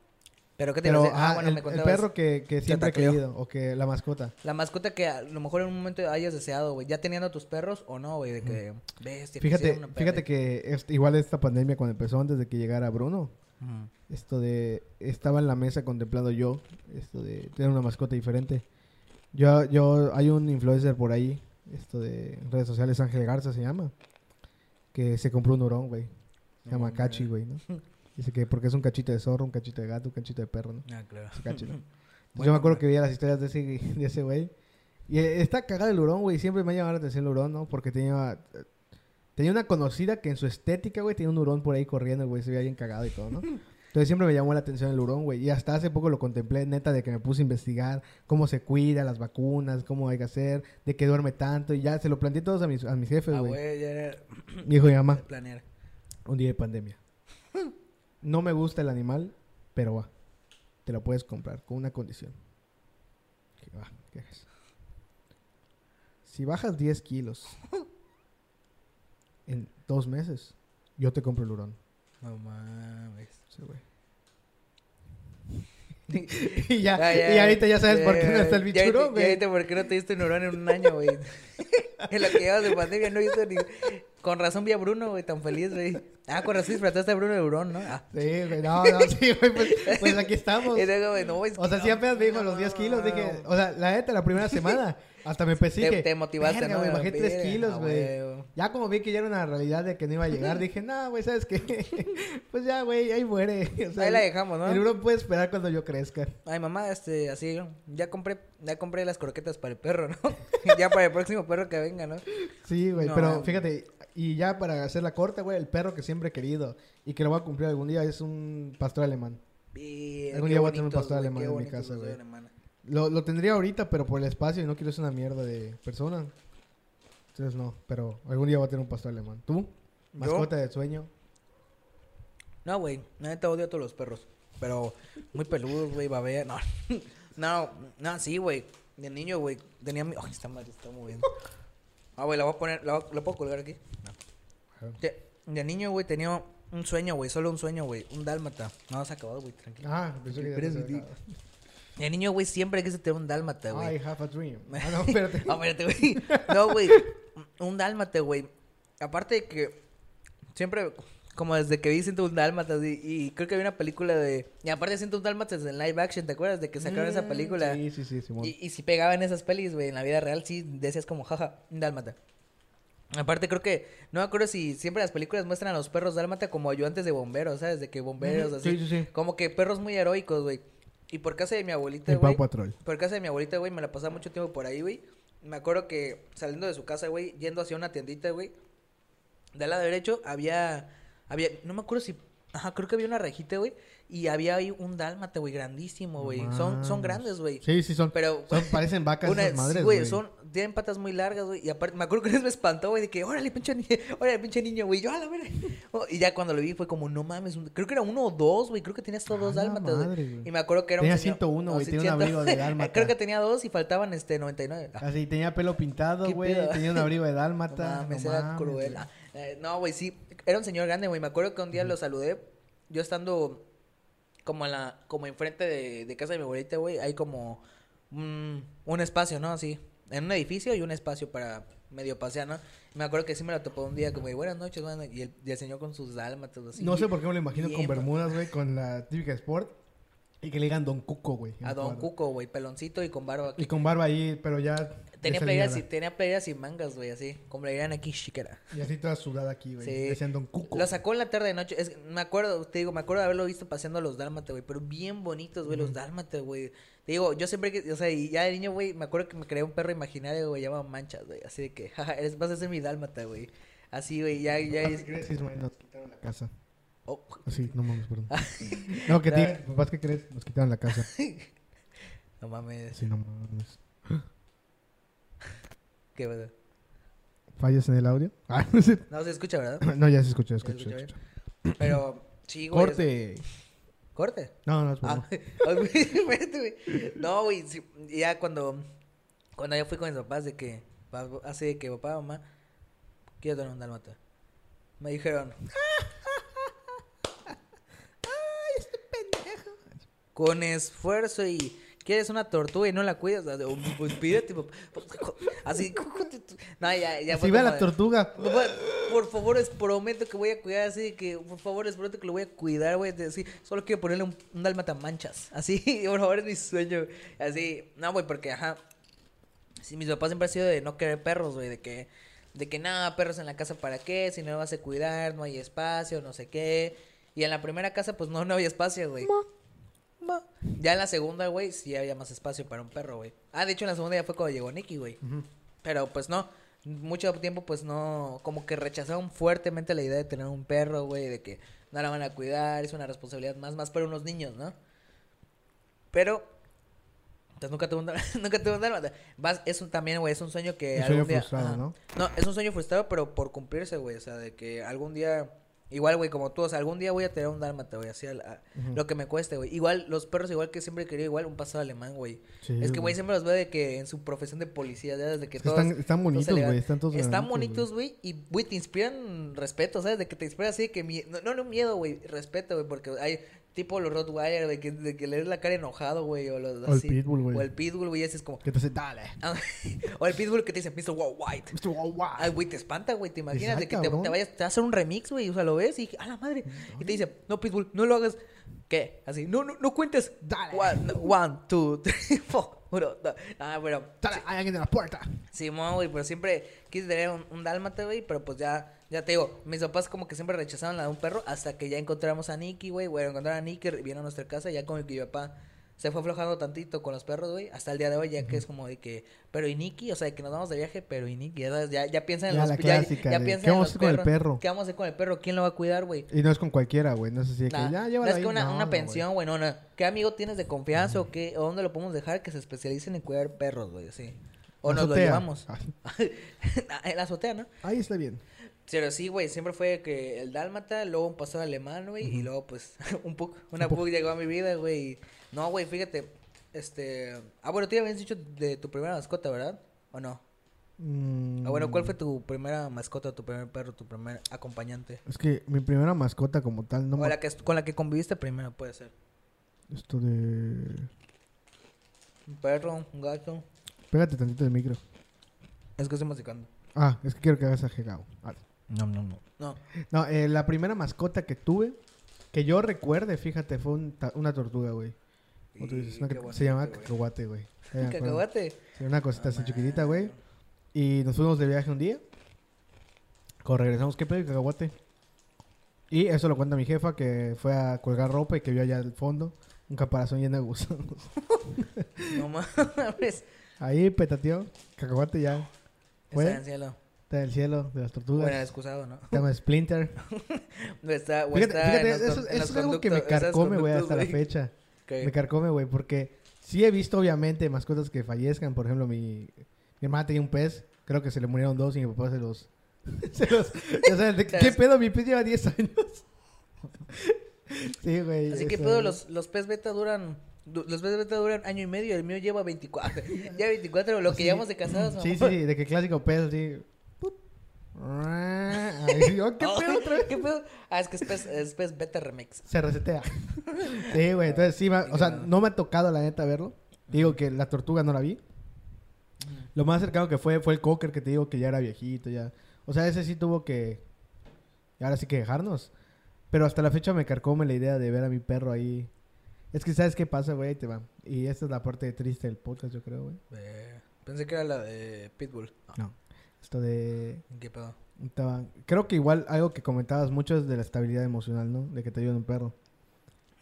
¿Pero qué te Pero? Ah, ah, bueno, el, me el perro que, que siempre he querido, o que la mascota. La mascota que a lo mejor en un momento hayas deseado, güey. Ya teniendo a tus perros o no, güey. De que, bestia, Fíjate, quisiera una fíjate perra". que es- igual esta pandemia cuando empezó antes de que llegara Bruno, Ujú. Esto de estaba en la mesa contemplando yo esto de tener una mascota diferente. Yo yo hay un influencer por ahí, esto de redes sociales Ángel Garza se llama, que se compró un hurón, güey. Se llama Cachi, güey, ¿no? Dice que porque es un cachito de zorro, un cachito de gato, un cachito de perro, ¿no? Ah, claro. Cachi, ¿no? Entonces, Buen yo me acuerdo que veía las historias de ese, de ese güey. Y eh, está cagado el hurón, güey. Siempre me ha llamado la atención el hurón, ¿no? Porque tenía... Tenía una conocida que en su estética, güey, tenía un hurón por ahí corriendo, güey. Se veía bien cagado y todo, ¿no? Entonces siempre me llamó la atención el hurón, güey. Y hasta hace poco lo contemplé, neta, de que me puse a investigar cómo se cuida, las vacunas, cómo hay que hacer, de que duerme tanto. Y ya se lo planteé todos a mis, a mis jefes, Ah, güey. güey, ya era Mi hijo y mamá, planear. un día de pandemia. No me gusta el animal, pero va. Te lo puedes comprar con una condición. Que va, ¿qué es? si bajas 10 kilos en dos meses, yo te compro el hurón. No mames. Sí, güey. y ya, Ah, y ahorita ya sabes por qué no está el bichurón, güey. ahorita por qué no te diste hurón en un año, güey. en lo que llevas de pandemia no hizo ni... Con razón vi a Bruno, güey, tan feliz, güey. Ah, con razón disfrutaste a Bruno de hurón, ¿no? Ah. Sí, güey, no, no, sí, güey, pues, pues aquí estamos. Y luego, güey, no, es O sea, sí no, apenas me dijo los 10 kilos, dije, o sea, la neta, la primera semana, hasta me pesé Te, motivaste, "Verga, ¿no? güey, bajé 3 Verga, kilos, güey. Ya como vi que ya era una realidad de que no iba a llegar, dije, no, güey, ¿sabes qué? pues ya, güey, ahí muere. O sea, Ahí la dejamos, ¿no? El uno puede esperar cuando yo crezca. Ay, mamá, este, así, ya compré, ya compré las croquetas para el perro, ¿no? ya para el próximo perro que venga, ¿no? Sí, güey, No, pero fíjate, y ya para hacer la corta, güey, el perro que siempre he querido y que lo voy a cumplir algún día es un pastor alemán. Bien, Algún día voy a tener un pastor alemán en mi casa, güey. Lo, lo tendría ahorita, pero por el espacio y no quiero ser una mierda de persona. Entonces no, pero algún día voy a tener un pastor alemán. ¿Tú? ¿Yo? Mascota de sueño. No, güey, neta odio a todos los perros. Pero muy peludos, güey, babea. No, no, no, sí, güey. De niño, güey, tenía mi... Ay, esta madre está moviendo. Ah, güey, la voy a poner, la, voy- ¿la puedo colgar aquí? No. De, de niño, güey, tenía un sueño, güey, solo un sueño, güey. Un dálmata. No, se ha acabado, güey, tranquilo. Ah, pensé que ya. De niño, güey, siempre quise tener un dálmata, güey. I have a dream. Ah, no, espérate. Ah, espérate, güey. No, güey. Un dálmata, güey. Aparte de que siempre, como desde que vi Siento un dálmata, y, y creo que había una película de. Y aparte Siento un dálmata es en live action, ¿te acuerdas? De que sacaron esa Mm, película. Sí, sí, sí, Simón. Y, y si pegaban esas pelis, güey, en la vida real, sí decías como, jaja, un dálmata. Aparte, creo que, no me acuerdo si siempre las películas muestran a los perros dálmata como ayudantes de bomberos, ¿sabes? De que bomberos, así. sí, sí, sí. Como que perros muy heroicos, güey. Y por casa de mi abuelita, El güey. Por casa de mi abuelita, güey, me la pasaba mucho tiempo por ahí, güey. Me acuerdo que saliendo de su casa, güey, yendo hacia una tiendita, güey. Del lado derecho había, había, no me acuerdo si, ajá, creo que había una rejita, güey. Y había ahí un dálmata, güey, grandísimo, güey. Son, son grandes, güey. Sí, sí, son. Pero, son parecen vacas una, esas madres, güey, son, tienen patas muy largas, güey. Y aparte, me acuerdo que una vez me espantó, güey, de que, órale, pinche niño, órale, pinche niño, güey. Yo, a la verga. Oh, y ya cuando lo vi fue como, no mames, un- creo que era uno o dos, güey. Creo que tenía hasta A dos dálmatas, güey. Y me acuerdo que era Tenía un señor- 101, güey, tenía un 100. abrigo de dálmata. creo que tenía dos y faltaban, este, 99. Ah, Así, tenía pelo pintado, ¿Qué güey. Tenía un abrigo de no dálmata. mames, no era mames, cruel. güey. Ah, eh, no, güey, sí. Era un señor grande, güey. Me acuerdo que un día lo saludé. Yo estando como en la, como enfrente de, de casa de mi abuelita, güey. Hay como un, un espacio, ¿no? Así. En un edificio y un espacio para medio pasear, ¿no? Me acuerdo que sí me lo topó un día, como, buenas noches, buenas noches", Y el, y el señor con sus dálmatas, así. No sé por qué me lo imagino Bien, con bermudas, güey, con la típica sport. Y que le digan Don Cuco, güey. A Don cuadro. Cuco, güey, peloncito y con barba. Y con barba ahí, pero ya. Tenía playeras, y, tenía playeras sin mangas, güey, así. Como le dirían aquí, chiquera. Y así toda sudada aquí, güey. Sí. Don Cuco. Lo sacó en la tarde de noche. Es, me acuerdo, te digo, me acuerdo de haberlo visto paseando a los dálmatas, güey. Pero bien bonitos, güey, los dálmatas, güey. Te digo, yo siempre que, o sea, y ya de niño, güey, me acuerdo que me creé un perro imaginario, güey, llamado Manchas, güey. Así de que, jaja, eres, vas a ser mi dálmata, güey. Así, güey, ya, ya. ¿Qué crees? Sí, güey, nos quitaron la casa. Oh, Así, no mames, perdón. no, que te papás, ¿qué crees? Nos quitaron la casa. no mames. Sí, no mames. ¿Qué? ¿Fallas en el audio? Ah, no sé. No se escucha, ¿verdad? No, ya se escuchó, ¿Se escucha escuchó. Pero, sí, güey. es- Corte. Corte. No, no, es Ah, ay, güey. No, güey, sí, ya cuando, cuando yo fui con mis papás de que, así de que papá, mamá, quiero tener un dálmata. Me dijeron, con esfuerzo y quieres una tortuga y no la cuidas, o sea, pues pídete, papá. así, no, ya, ya Si ve a la tortuga. Papá, por favor, les prometo que voy a cuidar así, que por favor, les prometo que lo voy a cuidar, güey. de Así, solo quiero ponerle un, un dálmata manchas. Así, por favor, es mi sueño. Así, no, güey, porque, ajá. Sí, mis papás siempre han sido de no querer perros, güey, de que, de que nada, perros en la casa para qué, si no lo vas a cuidar, no hay espacio, no sé qué. Y en la primera casa, pues no, no había espacio, güey. Ma. Ya en la segunda, güey, sí había más espacio para un perro, güey. Ah, de hecho, en la segunda ya fue cuando llegó Nicky, güey. Pero pues no, mucho tiempo pues no, como que rechazaron fuertemente la idea de tener un perro, güey, de que no la van a cuidar, es una responsabilidad más, más para unos niños, ¿no? Pero, pues nunca tuve un, nunca tuve un. Vas, es un, también, güey, es un sueño que Un algún sueño día... frustrado. ¿no? No, es un sueño frustrado, pero por cumplirse, güey, o sea, de que algún día Igual, güey, como tú, o sea, algún día voy a tener un dálmata, güey, así a- Ujú. lo que me cueste, güey. Igual, los perros, igual que siempre he querido, igual un pasado alemán, güey. Sí, es que, güey, siempre los veo de que en su profesión de policía, ya desde que Es todos... están, están bonitos, güey. Están todos Están bonitos, güey, y, güey, te inspiran respeto, ¿sabes? De que te inspiran así que... No, no, no miedo, güey, respeto, güey, porque hay tipo los Rottweiler, güey, que, de que le des la cara enojado, güey, o los O el así. pitbull, güey. O el pitbull, güey, ese es como... Que te hace, dale. Ah, o el pitbull que te dice, Mr. Wow White. Mr. Wow, wow. Ay, güey, te espanta, güey. Te imaginas de que te, vayas, te va a hacer un remix, güey. O sea, lo ves y a la madre. Y te dice, no, Pitbull, no lo hagas. ¿Qué? Así, no, no, no cuentes. Dale. One, one, two, three, four. Uno, dos. Ah, pero. Dale, hay alguien en la puerta. Simón, güey, pero siempre quise tener un, un dálmata, güey, pero pues ya, ya te digo, mis papás como que siempre rechazaron la de un perro hasta que ya encontramos a Nicky, güey, güey, encontraron a Nicky, vino a nuestra casa, ya como que mi papá se fue aflojando tantito con los perros, güey, hasta el día de hoy, ya que es como de que, pero y Nicky, o sea, de que nos vamos de viaje, pero y Nicky, ya, ya, ya piensan en Ya los la ya- clásica ya, de, piensan ¿qué vamos a hacer con el perro? ¿Qué vamos a hacer con el perro? ¿Quién lo va a cuidar, güey? Y no es con cualquiera, güey. No es así de que Nah, ya no llévalo es que una, No, una no, pensión, güey, no, no. ¿Qué amigo tienes de confianza o qué? ¿O dónde lo podemos dejar que se especialicen en cuidar perros, güey? Sí. O La nos lo azotea. llevamos. Ah, en la azotea, ¿no? Ahí está bien. Pero sí, güey, siempre fue que el dálmata, luego un pastor alemán, güey, y luego, pues, un pug. Una Un pug. llegó a mi vida, güey. No, güey, fíjate, este... Ah, bueno, tú ya habías dicho de tu primera mascota, ¿verdad? ¿O no? Mm, Ah, bueno, ¿cuál fue tu primera mascota, tu primer perro, tu primer acompañante? Es que mi primera mascota como tal no o la que, con la que conviviste primero, puede ser. Esto de... Un perro, un gato. Pégate tantito del micro. Es que estoy musicando. Ah, es que quiero que hagas ajegado. Vale. No, no, no. No. No, eh, la primera mascota que tuve, que yo recuerde, fíjate, fue un ta- una tortuga, güey. Y una qué ca- bonito, se llamaba güey. cacahuate, güey. Ya me acuerdo. ¿Cacahuate? Sí, una cosita Ah, así chiquitita, güey. Y nos fuimos de viaje un día. Cuando regresamos, ¿qué pedo, cacahuate? Y eso lo cuenta mi jefa, que fue a colgar ropa y que vio allá al fondo un caparazón lleno de gusanos. No mames. Ahí petateó, cacahuate ya. Está en el cielo. Está el cielo de las tortugas. Bueno, excusado, ¿no? Está Splinter. No está, Fíjate, fíjate, eso, es algo que me carcome, güey, hasta la fecha. Me carcome, güey, porque sí he visto, obviamente, mascotas que fallezcan. Por ejemplo, mi, mi hermana tenía un pez. Creo que se le murieron dos y mi papá se los... se los o sea, ¿de ¿qué pedo? Mi pez lleva 10 años. sí, güey. Así que pedo, los, los pez beta duran... du- Los pez beta duran año y medio, el mío lleva 24. ya 24, lo que Sí. llevamos de casados. Sí, sí, de que clásico pez, así... Ay, oh, ¿Qué Oh, pedo otra vez? ¿Qué pedo? Ah, es que es pez beta remix. Se resetea. sí, güey. Entonces sí, o sea, no me ha tocado la neta verlo. Digo que la tortuga no la vi. Lo más cercano que fue fue el cocker que te digo que ya era viejito, ya. O sea, ese sí tuvo que... Ahora sí que dejarnos. Pero hasta la fecha me carcome la idea de ver a mi perro ahí. Es que ¿sabes qué pasa, güey? Ahí te va. Y esta es la parte triste del podcast, yo creo, güey. Eh, pensé que era la de Pitbull. No. Esto de... ¿Qué pedo? estaba- Creo que igual algo que comentabas mucho es de la estabilidad emocional, ¿no? De que te ayuda un perro.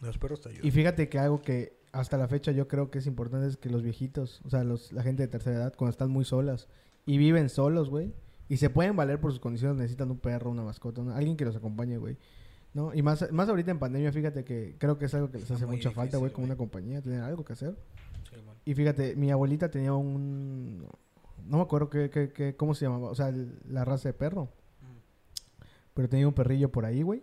Los perros te Y fíjate que algo que hasta la fecha yo creo que es importante es que los viejitos, o sea, los, la gente de tercera edad, cuando están muy solas y viven solos, güey, y se pueden valer por sus condiciones, necesitan un perro, una mascota, alguien que los acompañe, güey. ¿No? Y más, más ahorita en pandemia, fíjate que creo que es algo que les Está hace mucha falta, güey, como una compañía, tener algo que hacer. Y fíjate, mi abuelita tenía un... No me acuerdo qué, qué, qué- cómo se llamaba, o sea, el- la raza de perro. Pero tenía un perrillo por ahí, güey.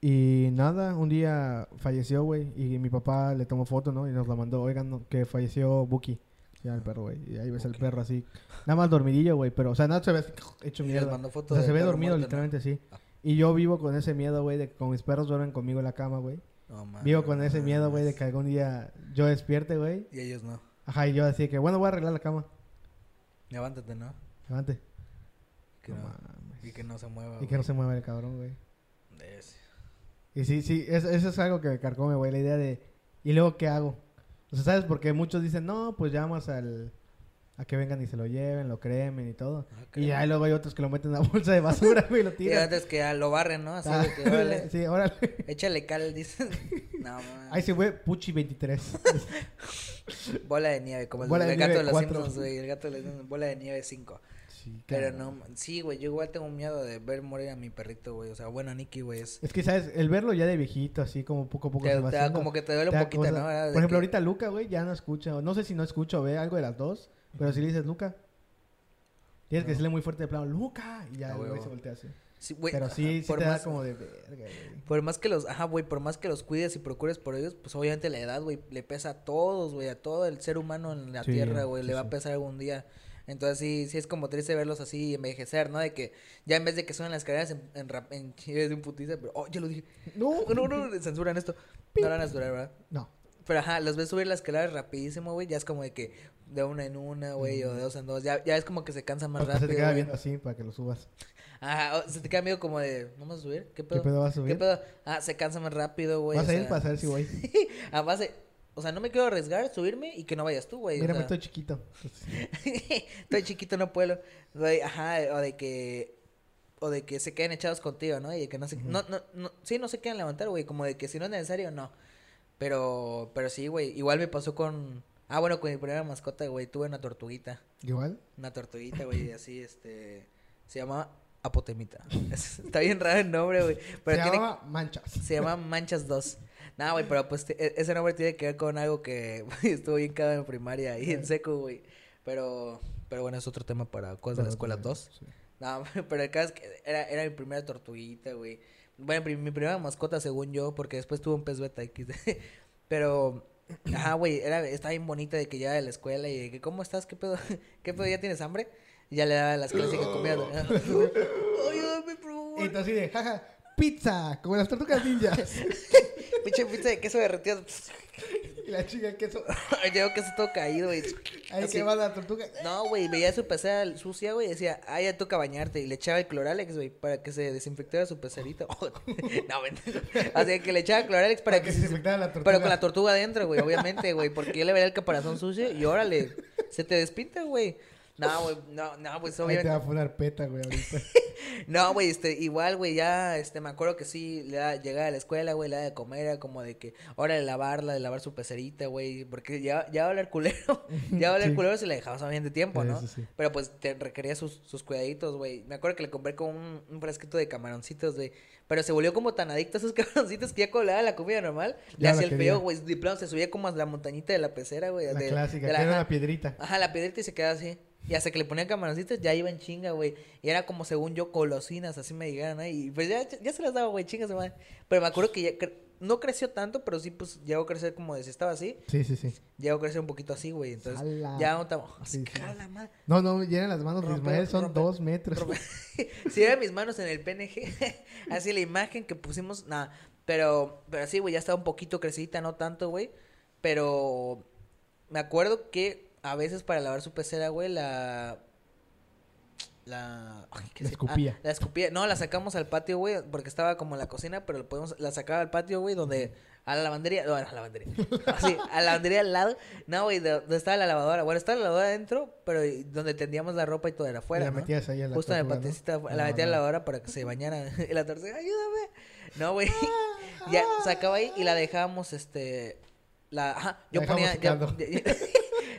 Y nada, un día falleció, güey. Y mi papá le tomó foto, ¿no? Y nos la mandó. Oigan, no, que falleció Buki. Ya el perro, güey. Y ahí ves el Buki. perro así. Nada más dormidillo, güey. Pero, o sea, nada se ve hecho mierda. O sea, se ve dormido, muerto, ¿no? literalmente, sí. Ah. Y yo vivo con ese miedo, güey, de que con mis perros duermen conmigo en la cama, güey. Mames. Vivo con ese miedo, güey, de que algún día yo despierte, güey. Y ellos no. Ajá, y yo así que, bueno, voy a arreglar la cama. Levántate, ¿no? Levante. Que No mames. y que no se mueva. Y que no se mueva el cabrón, güey. Y sí, sí, eso, eso es algo que me carcome, güey, la idea de... ¿Y luego qué hago? O sea, ¿sabes? Porque muchos dicen, no, pues llamas al... A que vengan y se lo lleven, lo cremen y todo. Y ya luego hay otros que lo meten en la bolsa de basura, güey, y lo Y tiran. antes que ya lo barren, ¿no? Así Ah, de que, órale, sí, órale. échale cal, dicen. No, mames. Ahí se fue Puchi 23. Bola de nieve, como el, de el gato de los cuatro. Simpsons, güey. El gato de los Simpsons, bola de nieve 5. sí, Pero no, sí, güey, yo igual tengo miedo de ver morir a mi perrito, güey. O sea, bueno, Nicky, güey, es... Es que, ¿sabes? El verlo ya de viejito, así como poco a poco Te, se va te haciendo, como que te duele te un poquito, cosa. ¿no? Por ejemplo, que- ahorita Luca, güey, ya no escucha. No sé si no escucha o ve algo de las dos. Pero si le dices Luca, tienes que decirle muy fuerte de plano, Luca. Y ya güey se voltea así. Sí, güey, Pero sí, ajá, sí por te da más- como de verga, güey. Por más que los, ajá, güey, por más que los cuides y procures por ellos, pues obviamente la edad, güey, le pesa a todos, güey, a todo el ser humano en la Sí, tierra, güey, sí, le va a pesar algún día. Entonces sí, sí es como triste verlos así envejecer, ¿no? De que ya en vez de que suenan las escaleras en, en, rap- en de un putiza, pero, oh, ya lo dije. No, No, no, no, censuran esto. No lo van a censurar, ¿verdad? No. Pero ajá, los ves subir las escaleras rapidísimo, güey, ya es como de que de una en una, güey, o de dos en dos, ya, ya es como que se cansan más Hasta se rápido. te queda güey. viendo así para que lo subas. Ajá, o se te queda medio como de, ¿no vas a subir? ¿Qué pedo? ¿Qué pedo vas a subir? ¿Qué pedo? Ah, se cansa más rápido, güey. Vas o a ir sea, para saber si voy. a base, o sea, no me quiero arriesgar, subirme y que no vayas tú, güey. o Mírame, sea, estoy chiquito. estoy chiquito, no puedo. Güey, ajá, o de que o de que se queden echados contigo, ¿no? Y de que no se no, no, no, sí, no se quieran levantar, güey, como de que si no es necesario, no. Pero pero sí, güey, igual me pasó con Ah, bueno, con mi primera mascota, güey, tuve una tortuguita, Igual. una tortuguita, güey, así este se llamaba Apotemita. Está bien raro el nombre, güey, pero se tiene llamaba Manchas. se llama Manchas 2. Nada, güey, pero pues e- ese nombre tiene que ver con algo que estuvo bien cagado en primaria y en seco, güey. Pero, pero bueno, es otro tema para cosas de la escuela 2. Sí. No, pero el caso es que era, era mi primera tortuguita, güey. Bueno, mi primera mascota, según yo, porque después tuve un pez beta X. pero, ajá, güey, era, estaba bien bonita de que ya de la escuela y de que, ¿cómo estás? ¿Qué pedo? ¿Qué pedo? ¿Ya tienes hambre? Y ya le daba las clásicas comidas. Ayúdame, por favor. Y tú así de, jaja, pizza, como las tortugas ninjas. Pinche pizza de queso derretido. y la chica el queso. Llegó queso todo caído, güey. Ahí Así. que va la tortuga. No, güey, veía su pecera sucia, güey, y decía, ah, ya toca bañarte. Y le echaba el cloralex, güey, para que se desinfectara su pecerito. no, mentira. Así que le echaba cloralex para, Para que que, se se... infectara la tortuga. Pero con la tortuga adentro, güey, obviamente, güey, porque yo le veía el caparazón sucio y órale, se te despinta, güey. No, güey, no, no, pues Ahí te obviamente. va a poner peta, güey, ahorita. No, güey, este, igual, güey, ya, este, me acuerdo que sí, le da, llegaba a la escuela, güey, le da de comer, era como de que, hora de lavarla, de lavar su pecerita, güey, porque ya, ya va a hablar culero, ya va a hablar Sí. culero si la dejabas a bien de tiempo, Sí, ¿no? sí. Pero pues te requería sus, sus cuidaditos, güey. Me acuerdo que le compré con un, un frasquito de camaroncitos, güey. Pero se volvió como tan adicto a esos camaroncitos que ya cuando le daba la comida normal, le hacía la el feo, güey. De plano se subía como a la montañita de la pecera, güey. La de- clásica, de la- que era una piedrita. Ajá, la piedrita y se quedaba así. Y hasta que le ponían camaroncitos ya iba en chinga, güey. Y era como según yo, golosinas, así me dijeron, ¿no? Y pues ya, ya se las daba, güey, chingas, madre. Pero me acuerdo que ya cre- no creció tanto, pero sí, pues llegó a crecer como de si estaba así. Sí, sí, sí. Llegó a crecer un poquito así, güey. Entonces, ya no estaba. Sí, sí. No, no, llenan las manos de Rompe- Ismael, son rompe- dos metros. si eran mis manos en el PNG, así la imagen que pusimos, nada, pero, pero sí, güey, ya estaba un poquito crecidita, no tanto, güey, pero me acuerdo que a veces para lavar su pecera, güey, la... La... ay, ¿qué La escupía. ah, la escupía. No, la sacamos al patio, güey, porque estaba como en la cocina, pero lo podemos, la sacaba al patio, güey, donde... A la lavandería, no, a la lavandería. Así, a la lavandería al lado. No, güey, de- donde estaba la lavadora. Bueno, estaba la lavadora adentro, pero donde tendíamos la ropa y todo era afuera, la ¿no? metías ahí a la Justo en el No, la metí a la lavadora para que se bañara. Y la tortuga, ayúdame. No, güey. ya sacaba ahí y la dejábamos, este. La, ajá, yo La ponía. ya-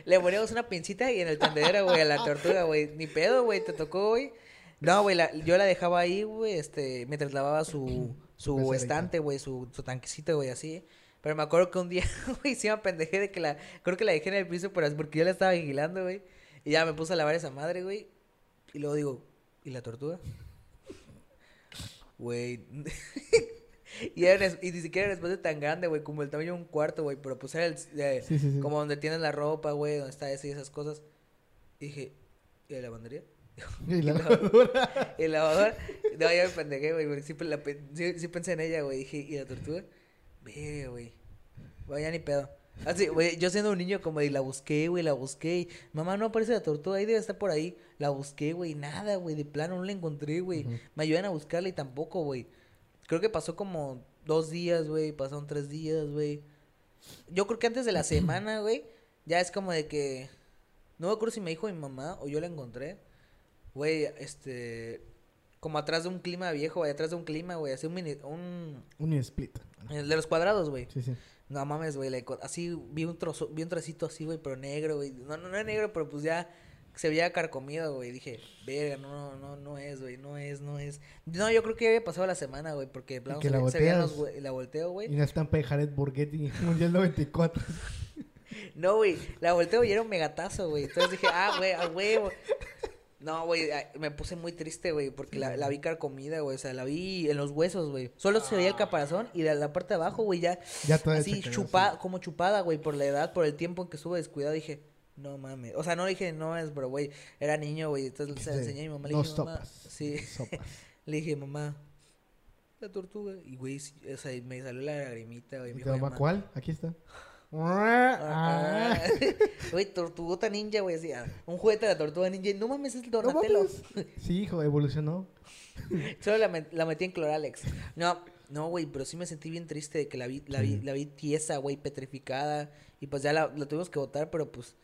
le poníamos una pincita y en el tendedero, güey, a la tortuga, güey. Ni pedo, güey, te tocó, güey. No, güey, la- yo la dejaba ahí, güey, este, mientras lavaba su, su Pecerita. estante, güey, su, su tanquecito, güey, así. Pero me acuerdo que un día, güey, sí me pendejé de que la, creo que la dejé en el piso, pero es porque yo la estaba vigilando, güey. Y ya me puse a lavar esa madre, güey. Y luego digo, ¿y la tortuga? Güey. y, era un y ni siquiera era un espacio tan grande, güey, como el tamaño de un cuarto, güey. Pero pues era el, eh, Sí, sí, sí. como donde tienes la ropa, güey, donde está eso y esas cosas. Y dije, ¿y la lavandería? Y la Y la- lavadora. Y el lavador, no, ya me pendejé, güey, porque la pe- sí, sí pensé en ella, güey. Dije, ¿y la tortuga? Ve, güey. Vaya ni pedo. Así, güey, yo siendo un niño como de la busqué, güey, la busqué. Y, Mamá, no aparece la tortuga, ahí debe estar por ahí. La busqué, güey, nada, güey, de plano no la encontré, güey. Ujú. Me ayudan a buscarla y tampoco, güey. Creo que pasó como dos días, güey, pasaron tres días, güey. Yo creo que antes de la semana, güey, ya es como de que... No me acuerdo si me dijo mi mamá o yo la encontré. Güey, este... Como atrás de un clima viejo, güey, atrás de un clima, güey, así un mini... Un... Un split. El de los cuadrados, güey. Sí, sí. No mames, güey, así vi un trozo, vi un trocito así, güey, pero negro, güey. No, no, no es negro, pero pues ya se veía carcomido, güey. Dije, verga, no, no, no es, güey, no es, no es. No, yo creo que ya había pasado la semana, güey, porque que se, la se veían los, güey, la volteo, Y güey. una estampa de Jared Borghetti, Mundial 94. No, güey, la volteo y era un megatazo, güey. Entonces dije, ah, güey, a huevo. No, güey, me puse muy triste, güey, porque la, la vi carcomida, güey, o sea, la vi en los huesos, güey. Solo se veía el caparazón y de la parte de abajo, güey, ya, Ya toda así chupada, como chupada, güey, por la edad, por el tiempo en que estuve descuidado, dije, no mames. O sea, no dije, no es, pero, güey, era niño, güey, entonces se Sí, enseñé a mi mamá, le dije, mamá, sopas. sí, Sopas. le dije, mamá, la tortuga, y, güey, o sea, me salió la lagrimita, güey, ¿Y dijo, mamá "Mamá, cuál? Aquí está. Ah, Ah. Güey, tortugota ninja, güey, así, ah, un juguete de la tortuga ninja. No mames, es el Donatello. Sí, hijo, evolucionó. Solo la, met- la metí en Cloralex. No, no, güey, pero sí me sentí bien triste de que la vi, la vi, la vi tiesa, güey, petrificada. Y pues ya la, la tuvimos que botar, pero pues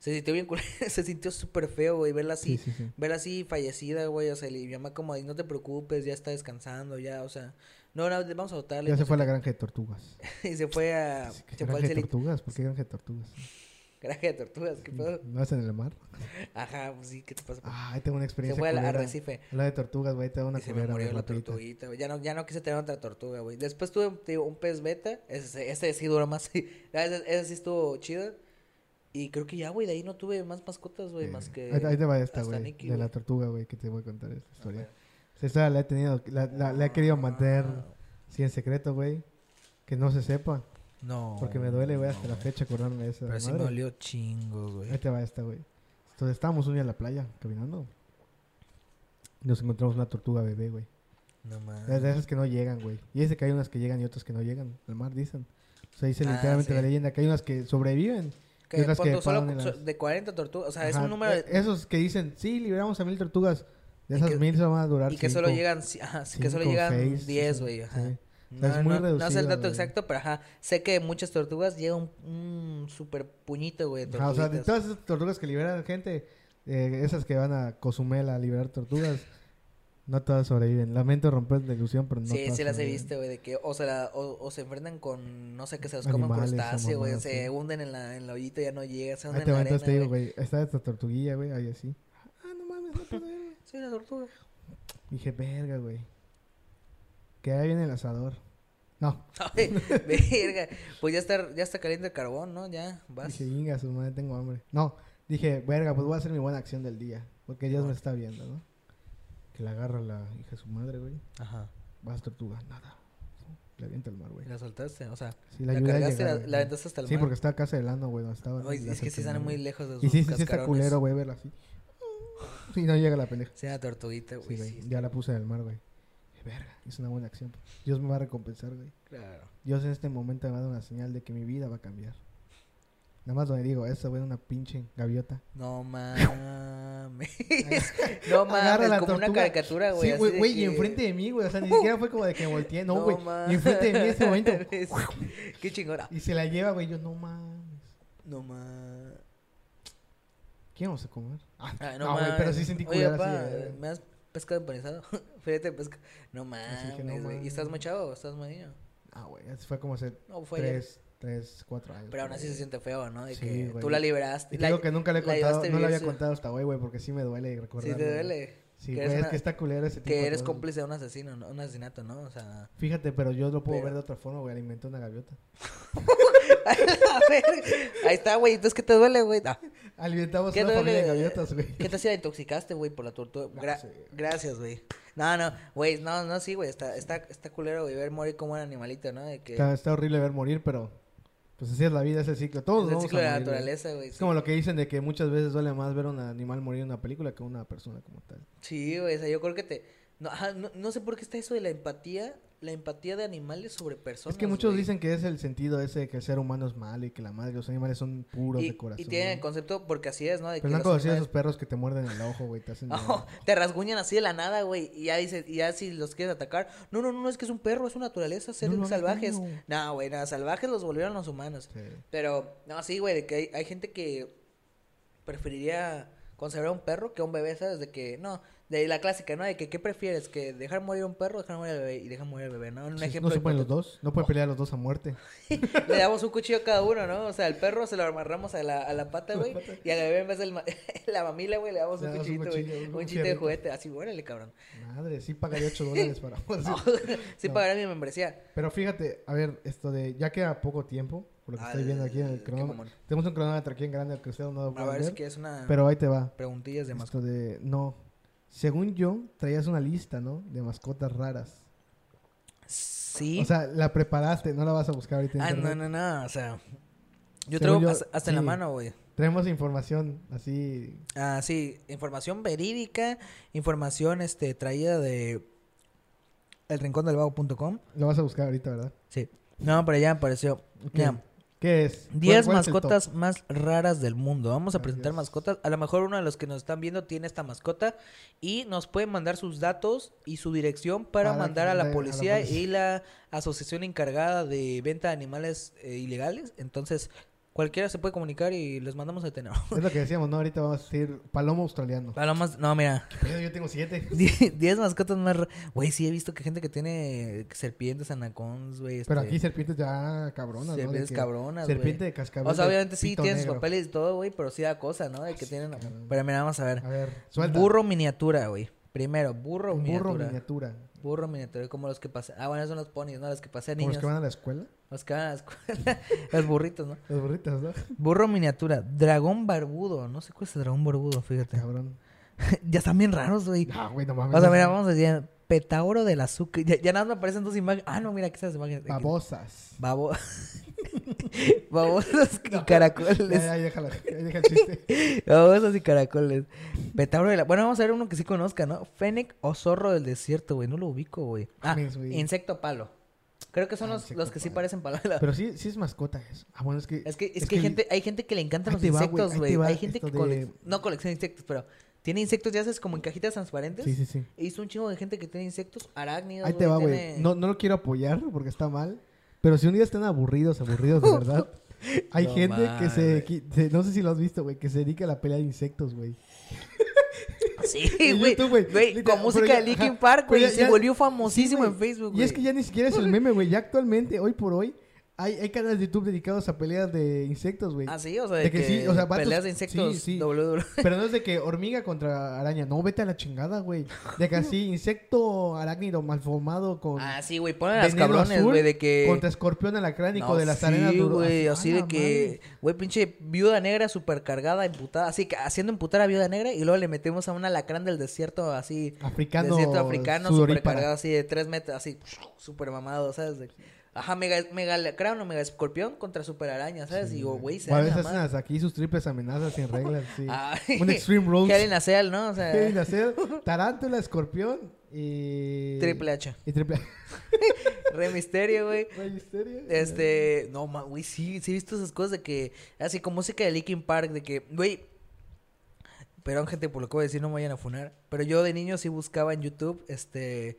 se sintió bien, se sintió súper feo, güey, verla así, Sí, sí, sí. verla así fallecida, güey. O sea, y mi mamá como, "Ay, no te preocupes, ya está descansando, ya, o sea, no, no, vamos a botarle. Ya se fue a la granja de tortugas. qué". y se fue a, ¿Qué se granja de tortugas? ¿Por qué granja de tortugas? Granja de tortugas, ¿qué pedo? ¿No es en el mar? Ajá, pues sí, ¿qué te pasa? Ah, ahí tengo una se experiencia fue al arrecife. La de tortugas, güey, te da una y se me murió la rapidita. tortuguita, güey. Ya no, ya no quise tener otra tortuga, güey. Después tuve digo, un pez beta. Ese, ese sí duró más. ese, ese sí estuvo chido. Y creo que ya, güey, de ahí no tuve más mascotas, güey, más que... Ahí, ahí te va esta, hasta güey. De la tortuga, güey, que te voy a contar esta historia. ver. Esta la he tenido, la, la- la he querido mantener Ah. sí en secreto, güey. Que no se sepa. No. Porque me duele, güey, hasta la fecha acordarme de esa Pero sí me dolió chingos, güey. Ahí te va esta, güey. Entonces estábamos un día en la playa, caminando. Y nos encontramos una tortuga bebé, güey. No De, mames. de esas que no llegan, güey. Y dice que hay unas que llegan y otras que no llegan al mar, dicen. O sea, dice Ah, literalmente sí. la leyenda que hay unas que sobreviven. Que que solo las- de 40 tortugas. O sea, es un número... de- Esos que dicen, sí, liberamos a mil tortugas. De esas que- mil se van a durar y que solo llegan... Ajá, que solo llegan seis, 10, sí, güey. Ajá. sí. No, es muy no, no sé el reducido, dato exacto, pero ajá, sé que muchas tortugas llega un, un super puñito, güey, de Ajá, o sea, de todas esas tortugas que liberan gente, eh, esas que van a Cozumel a liberar tortugas, no todas sobreviven. Lamento romper la ilusión, pero no sí, todas sí las he visto, güey, de que o se, la- o, o se enfrentan con, no sé, que se los comen Animales, crustáceo, güey, se hunden en la, en la ollita y ya no llega, se Ahí hunden te en la arena, te digo, güey. está esta tortuguilla, güey, ahí así. Ah, no mames, no puedo ver. Sí, la tortuga. Dije, verga, güey. Que ahí viene el asador. No, Ay, verga, pues ya está, ya está caliente el carbón, ¿no? Ya, vas. dije, inga, su madre, tengo hambre. No, dije, verga, pues voy a hacer mi buena acción del día. Porque Dios me está viendo, ¿no? Que la agarra la hija de su madre, güey. Ajá. Vas, tortuga, nada. Le avienta al mar, güey. La soltaste, o sea, Sí, la, ayudé a cargaste, llegar, la, güey. la aventaste hasta el Sí, mar. porque estaba casa del ano, güey, donde estaba. Ay, es que sí están muy lejos de sus Y sí, sí, sí está culero, güey, verla así. Sí, no llega la pendeja. Sí, la tortuguita, Sí, güey. güey, sí, ya la puse en el mar, güey. Verga, hice una buena acción. Dios me va a recompensar, güey. Claro. Dios en este momento me va a dar una señal de que mi vida va a cambiar. Nada más donde digo, esa güey, una pinche gaviota. No mames. no Agarra mames, la como una caricatura, güey. Sí, güey, y enfrente de mí, güey. O sea, ni siquiera fue como de que me volteé, no, güey. mames. y enfrente de mí en este momento. Qué chingona. Y se la lleva, güey. Yo, no mames. No mames. ¿Qué vamos a comer? Ah, Ah, no, güey, pero sí sentí Oye, culera así. eh. ¿me has pescado empanizado? Fíjate, pesca. No mames, no. ¿Y estás muy chavo o estás niño? Ah, güey, eso fue como hace No, fue ayer. Tres, tres, cuatro años. Pero aún así se siente feo, ¿no? De Sí, que güey. tú la liberaste. Y te la- digo que nunca le he contado, no le había contado hasta hoy, güey, porque sí me duele recordarlo. Sí, te duele. Sí, güey, es que está culero ese tipo Que eres cómplice de un asesino, ¿no? Un asesinato, ¿no? O sea... Fíjate, pero yo lo puedo Pero- ver de otra forma, güey. Alimentó una gaviota. A ver, Ahí está, güey. Entonces, ¿qué te duele, güey? Ah, Alimentamos ¿Qué una familia de gaviotas, güey. ¿Qué te hacía? Intoxicaste, güey, por la. Gra- sí. Gracias, güey. No, no, güey, no, no, sí, güey. Está, está, está culero, güey, ver morir como un animalito, ¿no? De que... Está, está horrible ver morir, pero pues así es la vida, ese ciclo. Todos es el vamos ciclo a de la naturaleza, güey. Es sí. como lo que dicen de que muchas veces duele más ver un animal morir en una película que una persona como tal. Sí, güey, o sea, yo creo que te... No, ajá, no, no sé por qué está eso de la empatía, la empatía de animales sobre personas, es que muchos güey. dicen que es el sentido ese de que el ser humano es malo y que la madre, los animales son puros y, de corazón. y tienen el concepto, porque así es, ¿no? De Pero no conocido animales- esos perros que te muerden el ojo, güey, te hacen... Rasguñan así de la nada, güey. Y ya dices, y ya si los quieres atacar. No, no, no, es que es un perro, es una naturaleza, ser No salvajes. No, güey, nada, salvajes los volvieron los humanos. Sí. Pero, no, sí, güey, de que hay, hay gente que preferiría conservar a un perro que a un bebé, ¿sabes? De que, no, De la clásica, ¿no? De que, ¿qué prefieres? ¿Que dejar morir a un perro o dejar morir al bebé? Y dejar morir al bebé, ¿no? Un Sí, ejemplo no se pueden los dos. No pueden pelear los dos a muerte. Le damos un cuchillo a cada uno, ¿no? O sea, al perro se lo amarramos a la, a la pata, güey. Y al bebé en vez de la mamila, güey, le damos un cuchillito, güey. cuchillo, un chiste de juguete. Así, órale, cabrón. Madre, sí pagaría 8 dólares para... sí No. pagaré mi membresía. Pero fíjate, a ver, esto de... Ya queda poco tiempo, por lo que estoy viendo aquí en el cronómetro. Tenemos un cronómetro aquí en grande que ustedes no lo A ver si quieres una Pero ahí te va. preguntillas de mascota. Esto de... No. Según yo, traías una lista, ¿no? De mascotas raras. Sí. O sea, la preparaste, no la vas a buscar ahorita en ah, no, internet. no, no. O sea, yo Según traigo yo, hasta, hasta en la sí. mano, güey. Tenemos información así... Ah, sí, información verídica, información este traída de elrincondelvago.com. Lo vas a buscar ahorita, ¿verdad? Sí. No, pero ya me ¿Qué es? 10 ¿Cuál- cuál es el top? mascotas más raras del mundo. Vamos a Gracias. presentar mascotas. A lo mejor uno de los que nos están viendo tiene esta mascota y nos pueden mandar sus datos y su dirección para, Para mandar a la, a policía. y la asociación encargada de venta de animales eh, ilegales. Entonces, cualquiera se puede comunicar y les mandamos a detener. Es lo que decíamos, ¿no? Ahorita vamos a decir palomo australiano. Palomas, no, mira. Pero yo tengo siete. 10 mascotas más. ra- Güey, sí he visto que gente que tiene serpientes, anacondas, güey. Pero este, aquí serpientes ya cabronas, ¿no? De Serpientes que- Serpiente güey. de cascabel. O sea, de obviamente sí pito tienen sus negro. papeles y todo, güey, pero sí da cosa, ¿no? De que tienen. cabrón. Pero mira, vamos a ver. A ver, suelta. Burro miniatura, güey. Primero, burro Un miniatura. burro miniatura. Burro miniatura, como los que pasan. Ah, bueno, son los ponis, ¿no? Los que pasean Como niños. los que van a la escuela. Los que van a la escuela. los burritos, ¿no? Los burritos, ¿no? Burro miniatura. Dragón barbudo. No sé cuál es el dragón barbudo, fíjate. Cabrón. ya están bien raros, güey. No, güey, no mames. O sea, mira, vamos a decir. Petauro del azúcar. Ya, ya nada más me aparecen dos imágenes. Ah, no, mira, aquí están las imágenes. Babosas. Babo. Babosas y caracoles. ya, deja el chiste. Babosas y caracoles. Petauro de la... Bueno, vamos a ver uno que sí conozca, ¿no? Fennec o zorro del desierto, güey. No lo ubico, güey. Ah, insecto palo. Creo que son Ah, los, los que sí parecen palo. Pero sí, sí es mascota eso. Ah, bueno, es que... Es que, es es que, hay que- gente, hay gente que le encantan los va, insectos, güey. Hay gente esto que de- cole- no colecciona insectos, pero tiene insectos ya sabes como en cajitas transparentes. Sí, sí, sí. E hizo un chingo de gente que tiene insectos arácnidos. Ahí te va, güey. tiene- No, no lo quiero apoyar porque está mal. Pero si un día están aburridos, aburridos de verdad. Hay No gente que se, No sé si lo has visto, güey. Que se dedica a la pelea de insectos, güey. Sí, güey. Güey. Güey, con música ya- de Linkin Park, pero güey. Se ya- volvió famosísimo Sí, en güey. Facebook, Y es güey. que ya ni siquiera es el meme, güey. Ya actualmente, hoy por hoy, hay, hay canales de YouTube dedicados a peleas de insectos, güey. Ah, sí, o sea, de, De que que, sí, o sea, vatos- peleas de insectos sí, sí. WWE. Pero no es de que hormiga contra araña. No, vete a la chingada, güey. De que así, insecto arácnido malformado con Ah, sí, güey, ponen las cabrones, güey, de que... contra escorpión alacránico No, de las sí, arenas duro- güey, así de que, güey, pinche viuda negra supercargada, imputada, así que haciendo imputar a viuda negra y luego le metemos a un alacrán del desierto así. Africano. desierto africano, supercargado así de tres metros, así, super mamado, ¿sabes? De- Ajá, mega, mega o mega escorpión contra super araña, ¿sabes? Y digo, güey, se a veces hacen hasta aquí sus triples amenazas sin reglas, sí. Ay, Un Extreme Rules. Hell in a Cell, ¿no? O sea, Quieren hacer tarántula, escorpión y... Triple H. Y triple H. Rey Misterio, güey. Rey Misterio. Este, no, ma, güey, sí, sí he visto esas cosas de que, así con música de Linkin Park, de que, güey, pero gente, por lo que voy a decir, no me vayan a funar, pero yo de niño sí buscaba en YouTube, este,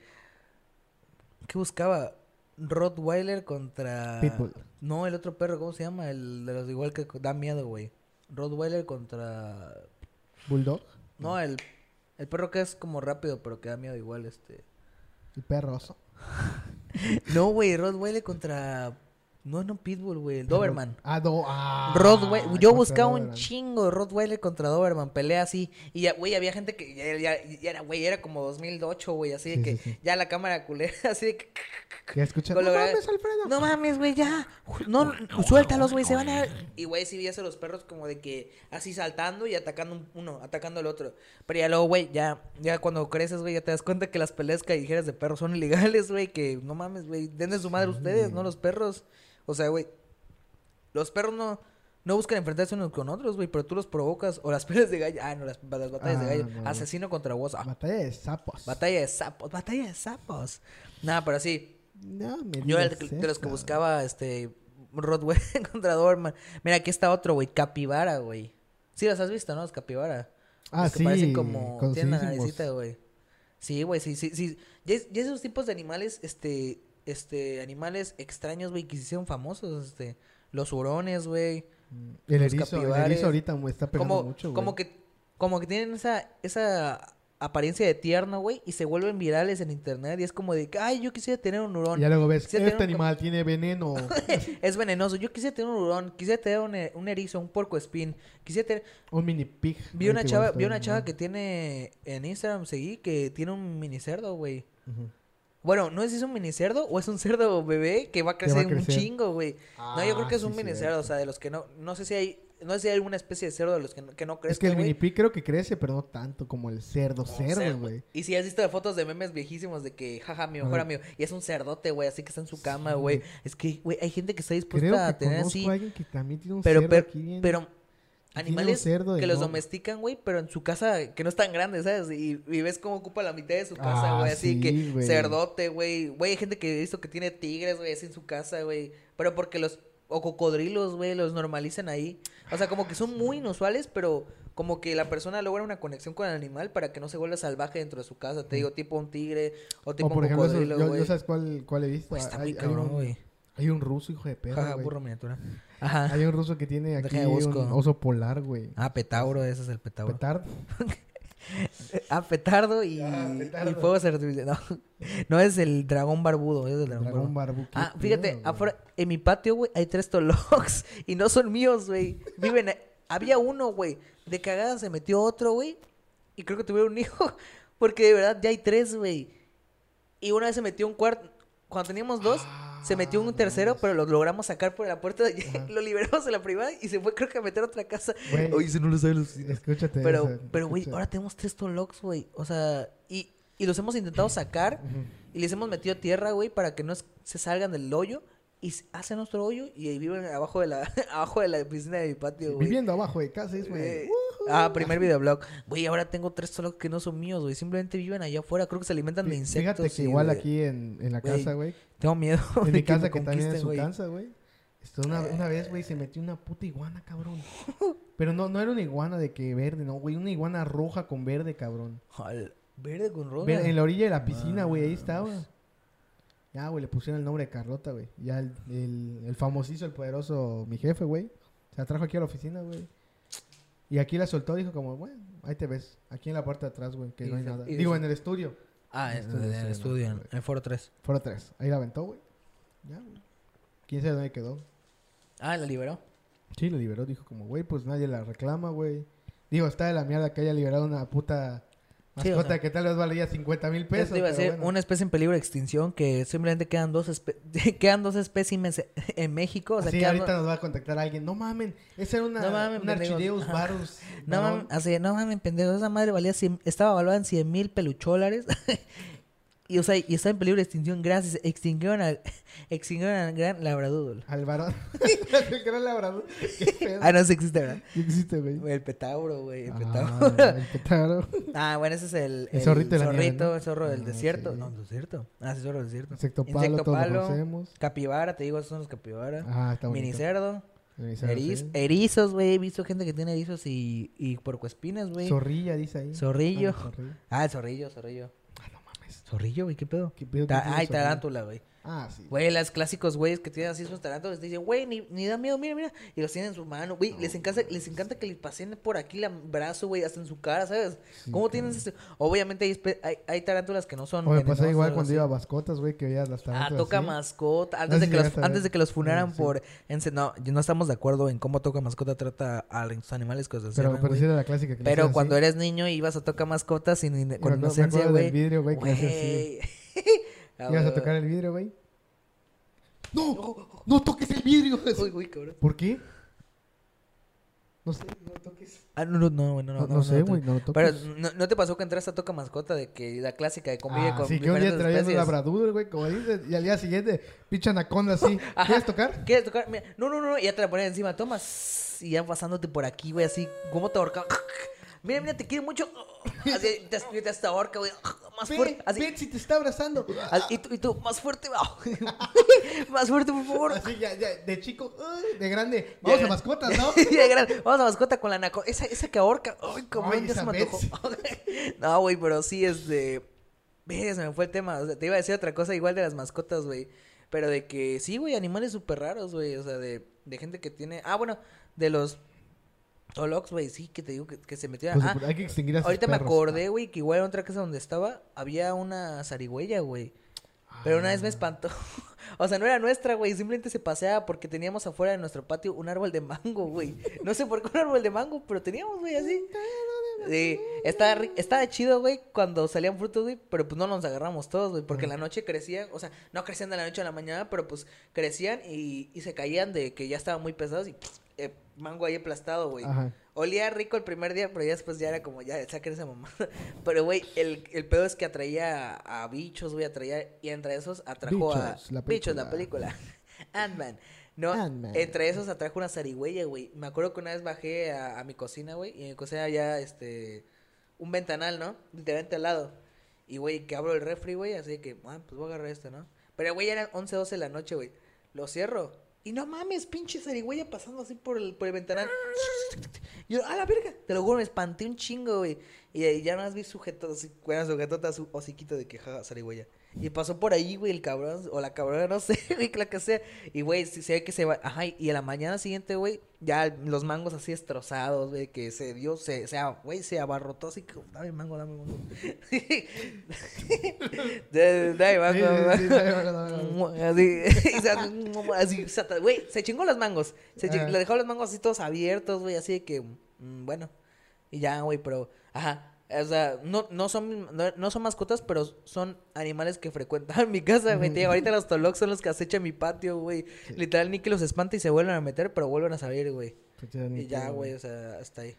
¿qué buscaba? Rottweiler contra... Pitbull. No, el otro perro, ¿cómo se llama? El de los igual que da miedo, güey. Rottweiler contra... Bulldog. No, el, el perro que es como rápido, pero que da miedo igual, este... El perroso. No, güey, Rottweiler contra... No, no, Pitbull, güey, el Doberman. Ah, do, ah, Rottweiler, yo buscaba un chingo de Rottweiler contra Doberman, pelea así. Y ya, güey, había gente que ya, ya- ya era, güey, era como 2008, güey, así de que sí, sí. ya la cámara culera, así de que. Ya escuchan. con No mames, Alfredo. No mames, güey, ya. No, suéltalos, güey, se van a. Y, güey, sí veías a los perros como de que así saltando y atacando un- uno, atacando al otro. Pero ya luego, güey, ya, ya cuando creces, güey, ya te das cuenta que las peleas callejeras de perros son ilegales, güey, que no mames, güey, den de su madre ustedes, no los perros. O sea, güey, los perros no, no buscan enfrentarse unos con otros, güey, pero tú los provocas. O las peleas de gallo. Ah, no, las, las batallas de Ah, gallo. no, no. Asesino contra vos. Ah, Batalla de sapos. batalla de sapos, batalla de sapos. Nada, pero sí. No, me Yo era de, de los que buscaba, este, Rodwell contra Doberman. Mira, aquí está otro, güey, capibara, güey. Sí, los has visto, ¿no? Los capibara. Ah, Los que sí. parecen como, tienen la naricita, güey. Sí, güey, sí, sí, sí. Es- ya esos tipos de animales, este, este, animales extraños, güey, que se hicieron famosos, este, los hurones, güey. El Los erizo, el erizo ahorita está pegando Como, mucho, güey. como que, como que tienen esa, esa apariencia de tierno, güey, y se vuelven virales en internet y es como de, ay, yo quisiera tener un hurón. Y ya luego ves, Quisiera este un animal tiene veneno. es venenoso. Yo quisiera tener un hurón, quisiera tener un, e- un erizo, un porco espín. Quisiera tener... un mini pig. Vi una chava, vi una chava que tiene en Instagram, seguí, que tiene un mini cerdo, güey. Ujú. Bueno, no sé si es un mini cerdo o es un cerdo bebé que va a Que va a crecer, un crecer. chingo, güey. no, yo creo que es Ah, un sí, mini cierto. cerdo, o sea, de los que no, no sé si hay, no sé si hay alguna especie de cerdo de los que no, que no crezca, Es que el mini pig creo que crece, pero no tanto como el cerdo, Como cerdo, güey. Y si has visto fotos de memes viejísimos de que, jaja, mi mejor amigo, y es un cerdote, güey, así que está en su cama, güey. Es que, güey, hay gente que está Creo dispuesta a tener así, a alguien que también tiene un pero, cerdo pero, aquí pero animales cerdo que los domestican, güey, pero en su casa, que no es tan grande, ¿sabes? Y, y ves cómo ocupa la mitad de su casa, Ah, güey, así sí, que güey. cerdote, güey. Güey, hay gente que he visto que tiene tigres, güey, así en su casa, güey. Pero porque los, o cocodrilos, güey, los normalizan ahí. O sea, como que son muy inusuales, pero como que la persona logra una conexión con el animal para que no se vuelva salvaje dentro de su casa. Te digo, tipo un tigre o tipo O por un ejemplo, cocodrilo, güey. yo sabes cuál, cuál he visto. Güey, está hay, muy cabrón, güey. hay un ruso, hijo de perro, Jaja, burro miniatura. Ajá. Hay un ruso que tiene aquí un oso polar, güey. Ah, petauro, ese es el petauro. Petardo. Ah, petardo y, Ah, petardo. y fuegos artificiales. No, no es el dragón barbudo, es el dragón, Dragón barbudo. Ah, fíjate, pedo, afuera, en mi patio, güey, hay tres tolox y no son míos, güey. Viven, a- había uno, güey. De cagada se metió otro, güey. Y creo que tuvieron un hijo. Porque de verdad ya hay tres, güey. Y una vez se metió un cuarto. Cuando teníamos dos, se metió un tercero, pero lo logramos sacar por la puerta. lo liberamos de la privada y se fue, creo que a meter a otra casa. Güey. Oye, se no lo sabe los Escúchate. pero, pero, güey, ahora tenemos tres Tolox, güey. O sea, y, y los hemos intentado sacar y les hemos metido tierra, güey, para que no se salgan del hoyo. Y hacen nuestro hoyo y ahí viven abajo de la, abajo de la piscina de mi patio, güey. Viviendo abajo de casa es, güey. Eh, Ah, primer videoblog. Güey, ahora tengo tres Tolox que no son míos, güey. Simplemente viven allá afuera. Creo que se alimentan de insectos. Fíjate que y igual aquí en, en la casa, güey. Tengo miedo. En de mi casa, que también conquisten, su güey. casa, güey. Una, una vez, güey, se metió una puta iguana, cabrón. Pero no, no era una iguana de que verde, no, güey. Una iguana roja con verde, cabrón. Al- Verde con roja. En la orilla de la piscina, güey, ahí estaba. Ya, güey, le pusieron el nombre de Carlota, güey. Ya el, el, el famosísimo, el poderoso, mi jefe, güey. Se la trajo aquí a la oficina, güey. Y aquí la soltó, dijo como, bueno, ahí te ves. Aquí en la parte de atrás, güey, que no hay nada. Digo, en el estudio. Ah, en, Estudio, en el estudio, no, en el foro 3. Foro 3. Ahí la aventó, güey. Ya, güey. ¿Quién sabe dónde quedó? Ah, la liberó. Sí, lo liberó. Dijo como, güey, pues nadie la reclama, güey. Digo, está de la mierda que haya liberado una puta Sí, o mascota sea. que tal vez valía 50 mil Eso pesos. iba a decir, bueno. una especie en peligro de extinción que simplemente quedan dos espe- quedan dos espécimes en México. O sea, Así ahorita nos va a contactar alguien. No mamen, esa era una, No mamen, un. Archideus. Varus. No varón. mames, así, no mames, pendejo, esa madre valía 100, estaba valuada en 100 mil pelucholares. y, o sea, y está en peligro de extinción gracias, extinguieron al, extinguieron al gran labrador. Al varón. el gran labrador. Ah, no, sí existe, ¿verdad? ¿Qué existe, güey? El petauro, güey, el Ah, petauro. el petardo. Ah, bueno, ese es el, El zorrito nieve, zorrito, ¿no? el zorro del Ah, desierto. sí. No, desierto. Ah, sí, zorro del desierto. Insecto palo, todos lo conocemos. capibara, te digo, esos son los capibara. Ah, está bonito. Mini cerdo. Mini cerdo, Eriz- sí. Erizos, güey. He visto gente que tiene erizos y, y puercoespines, güey. Zorrilla, dice ahí. Zorrillo. Ah, zorrillo. Ah, el zorrillo, zorrillo. Mames. Zorrillo, güey, ¿qué pedo? ¿Qué pedo Ta- Ay, tarántula, güey. Ah, sí. Güey, las clásicos güeyes que tienen así sus tarántulas te dicen, güey, ni, ni da miedo, mira, mira. Y los tienen en su mano, güey. les, encanta, les encanta que les pasen por aquí el brazo, güey, hasta en su cara, ¿sabes? Sí, ¿Cómo cabrón. tienes ese? Obviamente hay, hay, hay tarántulas que no son. O me pasó venenosas, igual cuando así. iba a mascotas, güey, que veías las Ah, tarántulas toca así. mascota. Antes, No de que los, antes de que los funaran Ah, sí. por... No, no estamos de acuerdo en cómo toca mascota trata a los animales se Pero, pero sí era la clásica que Pero cuando así. eres niño ibas a tocar mascotas sin, con inocencia, güey. vidrio, güey, Ah, Ibas a tocar el vidrio, güey. ¡No! ¡No toques el vidrio! Uy, uy, cabrón. ¿Por qué? No sé, no toques. Ah, no, no, no, güey, no, No, no, no sé, güey, no lo Pero toques. ¿no, ¿no te pasó que entraste a toca mascota de que la clásica de convive Ah, con sí, que un día traías un labrador, güey, como dices, y al día siguiente, pinche anaconda así. ¿Quieres tocar? ¿Quieres tocar? Mira, no, no, no, y ya te la ponen encima, tomas. Y ya pasándote por aquí, güey, así, ¿cómo te ahorca? Mira, mira, te quiero mucho. Así, te, hasta ahorca, güey. Más fuerte. Así. ve si te está abrazando. Así, Y tú, y tú, más fuerte, más fuerte, por favor. Así, ya, ya, de chico, de grande. Vamos a mascotas, ¿no? Ya, gran- Vamos a mascota con la naco. Esa, esa que ahorca. Ay, como ya se me no, güey, pero sí, este. Ve, se me fue el tema. O sea, te iba a decir otra cosa igual de las mascotas, güey. Pero de que sí, güey, animales súper raros, güey. O sea, de, de gente que tiene. Ah, bueno, de los. Tolox, güey, sí, que te digo que, que se metió. Pues, ah, hay que extinguir a ahorita me acordé, güey, que igual en otra casa donde estaba había una zarigüeya, güey. Pero una Ah. vez me espantó. o sea, no era nuestra, güey. Simplemente se paseaba porque teníamos afuera de nuestro patio un árbol de mango, güey. No sé por qué un árbol de mango, pero teníamos, güey, así. Sí, estaba, estaba chido, güey, cuando salían frutos, güey, pero pues no nos agarramos todos, güey, porque en la noche crecían, o sea, no crecían de la noche a la mañana, pero pues crecían y, y se caían de que ya estaban muy pesados y eh, mango ahí aplastado, güey. Olía rico el primer día, pero ya después ya era como, ya, saquen esa mamá. Pero, güey, el, el pedo es que atraía a, a bichos, güey, atraía, y entre esos atrajo a... Bichos, la Bichos, la película. Ant-Man. No, Ant-Man. entre esos atrajo una zarigüeya, güey. Me acuerdo que una vez bajé a, a mi cocina, güey, y en mi cocina había, este, un ventanal, ¿no? Literalmente al lado. Y, güey, que abro el refri, güey, así que, ah, pues voy a agarrar esto, ¿no? Pero, güey, eran 11, 12 de la noche, güey. Lo cierro. Y no mames, pinche zarigüeya pasando así por el, por el ventanal. Y yo, a la verga. Te lo juro, me espanté un chingo, güey. Y ahí ya no has visto sujeto, así, bueno, sujetota su hociquito de que jaja. Y pasó por ahí, güey, el cabrón, o la cabrona, no sé, güey, la que sea. Y, güey, si se ve que se va, ajá, y a la mañana siguiente, güey, ya los mangos así destrozados, güey, que se dio, se, se, güey, se abarrotó así, que, dame mango, dame mango. dame mango, Sí, dame sí, sí, mango. Así, y se- así, güey, se chingó los mangos. Se le dejó los mangos así todos abiertos, güey, así de que, mm, bueno. Y ya, güey, pero, ajá. O sea, no, no son no, no son mascotas, pero son animales que frecuentan mi casa, güey. Ahorita los tolox son los que acechan mi patio, güey. Literal, ni que los espanta y se vuelven a meter, pero vuelven a salir, güey. Y ya, güey, o sea, hasta ahí.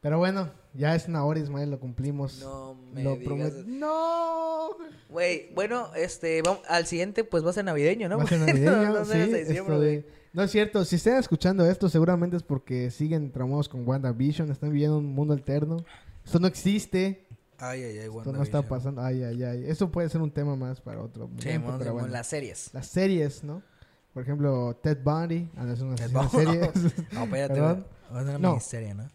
Pero bueno, ya es una hora, Ismael, lo cumplimos. No me lo digas. No. Güey, bueno, este, vamos, al siguiente, pues va a ser navideño, ¿no? Va a ser navideño, no, sí, de-. No es cierto, si están escuchando esto, seguramente es porque siguen traumados con WandaVision, están viviendo un mundo alterno. Esto no existe, Ay, ay, ay, esto no está pasando. Ay, ay, ay. Eso puede ser un tema más para otro momento, Sí, vamos pero bueno. las series. Las series, ¿no? Por ejemplo, Ted Bundy, ah, no, es una series. No, espérate. Va a ser una No. miniserie, ¿no?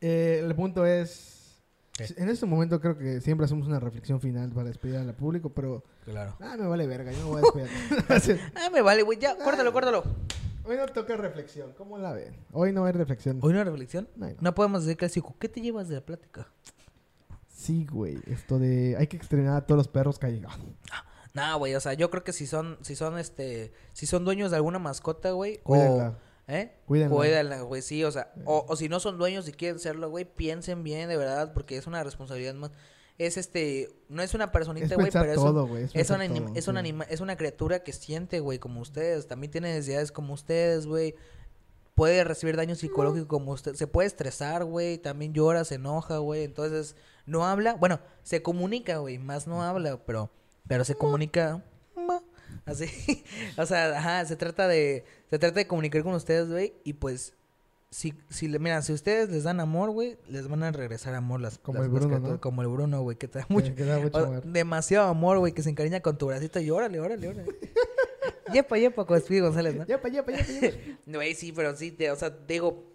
Eh, el punto es... ¿Qué? En este momento creo que siempre hacemos una reflexión final para despedir al público, pero... Claro. Ah, me vale verga, yo no voy a despedir. Ah, me vale, güey. Ya, córtalo, córtalo. Hoy no toca reflexión, ¿cómo la ven? Hoy no hay reflexión. ¿Hoy una reflexión? No, no. No podemos decir clásico. ¿Qué te llevas de la plática? Sí, güey, esto de... Hay que exterminar a todos los perros callejeros. Nah, güey, o sea, yo creo que si son, si son, este, si son dueños de alguna mascota, güey, o, Cuídenla. ¿eh? Cuídenla. Cuídenla, güey, sí, o sea, o, o si no son dueños y quieren serlo, güey, piensen bien, de verdad, porque es una responsabilidad más. Es este, no es una personita, güey, pero es, un- todo. Es, un todo, es, un sí. anima- es una criatura que siente, güey, como ustedes, también tiene necesidades como ustedes, güey. Puede recibir daño psicológico como usted, se puede estresar, güey, también llora, se enoja, güey, entonces no habla, bueno, se comunica, güey, más no habla, pero pero se comunica así. o sea, ajá, se trata de se trata de comunicar con ustedes, güey, y pues si si le mira, si ustedes les dan amor, güey, les van a regresar amor las Como las- el Bruno, ¿no? como el Bruno, güey, que te da mucho que da mucho o- amor. demasiado amor, güey, que se encariña con tu bracito y órale, órale, órale. yepa, yepa, con Speedy González, ¿no? Yepa, yepa, yepa, yepa. Güey, sí, pero sí, te, o sea, te digo,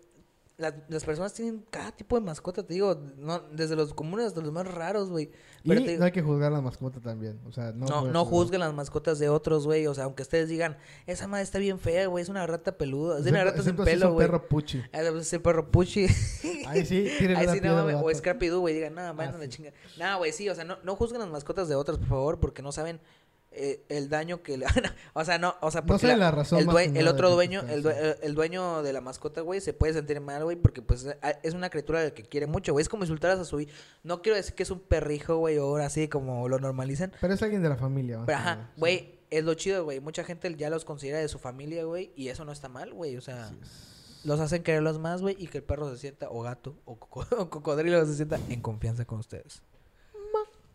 la- las personas tienen cada tipo de mascota, te digo, no, desde los comunes hasta los más raros, güey. Pero Y te digo, no hay que juzgar a la mascota también. O sea, no... no, no juzguen las mascotas de otros, güey. O sea, aunque ustedes digan, esa madre está bien fea, güey, es una rata peluda, es una rata sin es pelo, güey. perro puchi. Ah, pues, Es el perro Puchi. Ahí sí, Ahí una sí, no mames. O. Scrappy güey. Digan, nada, más Ah, no sí. chinga. Nada, güey, sí. O sea, no, no juzguen las mascotas de otras, por favor, porque no saben eh, el daño que le... o sea, no, o sea, No porque saben la razón el, due- el otro dueño, el, due- el dueño de la mascota, güey, se puede sentir mal, güey, porque pues a- es una criatura que quiere mucho, güey. Es como insultaras a su. No quiero decir que es un perrijo, güey, o ahora así como lo normalizan. Pero es alguien de la familia. Pero ajá, sí. güey, es lo chido, güey. Mucha gente ya los considera de su familia, güey, y eso no está mal, güey. O sea, los hacen quererlos más, güey, y que el perro se sienta, o gato, o, coco- o cocodrilo se sienta en confianza con ustedes.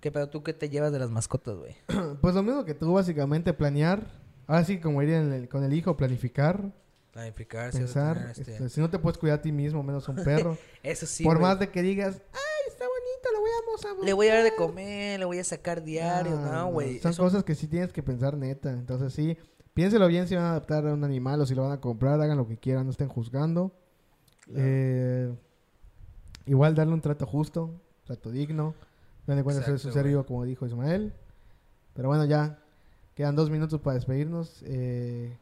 ¿Qué pedo tú qué te llevas de las mascotas, güey? Pues lo mismo que tú, básicamente, planear. Ahora sí, como iría en el- con el hijo, planificar, Planificar, pensar. tener, este- este, si no te puedes cuidar a ti mismo, menos a un perro. Eso sí, Por güey. más de que digas, ay, está bonito, lo voy a Le voy a dar de comer, le voy a sacar diario, Ah, no, güey. Son Eso- cosas que sí tienes que pensar neta. Entonces sí, piénselo bien si van a adaptar a un animal o si lo van a comprar, hagan lo que quieran, no estén juzgando. Eh, igual darle un trato justo, trato digno. No de cuenta ser Exacto, su ser güey. vivo, como dijo Ismael. Pero bueno, ya quedan dos minutos para despedirnos. Eh,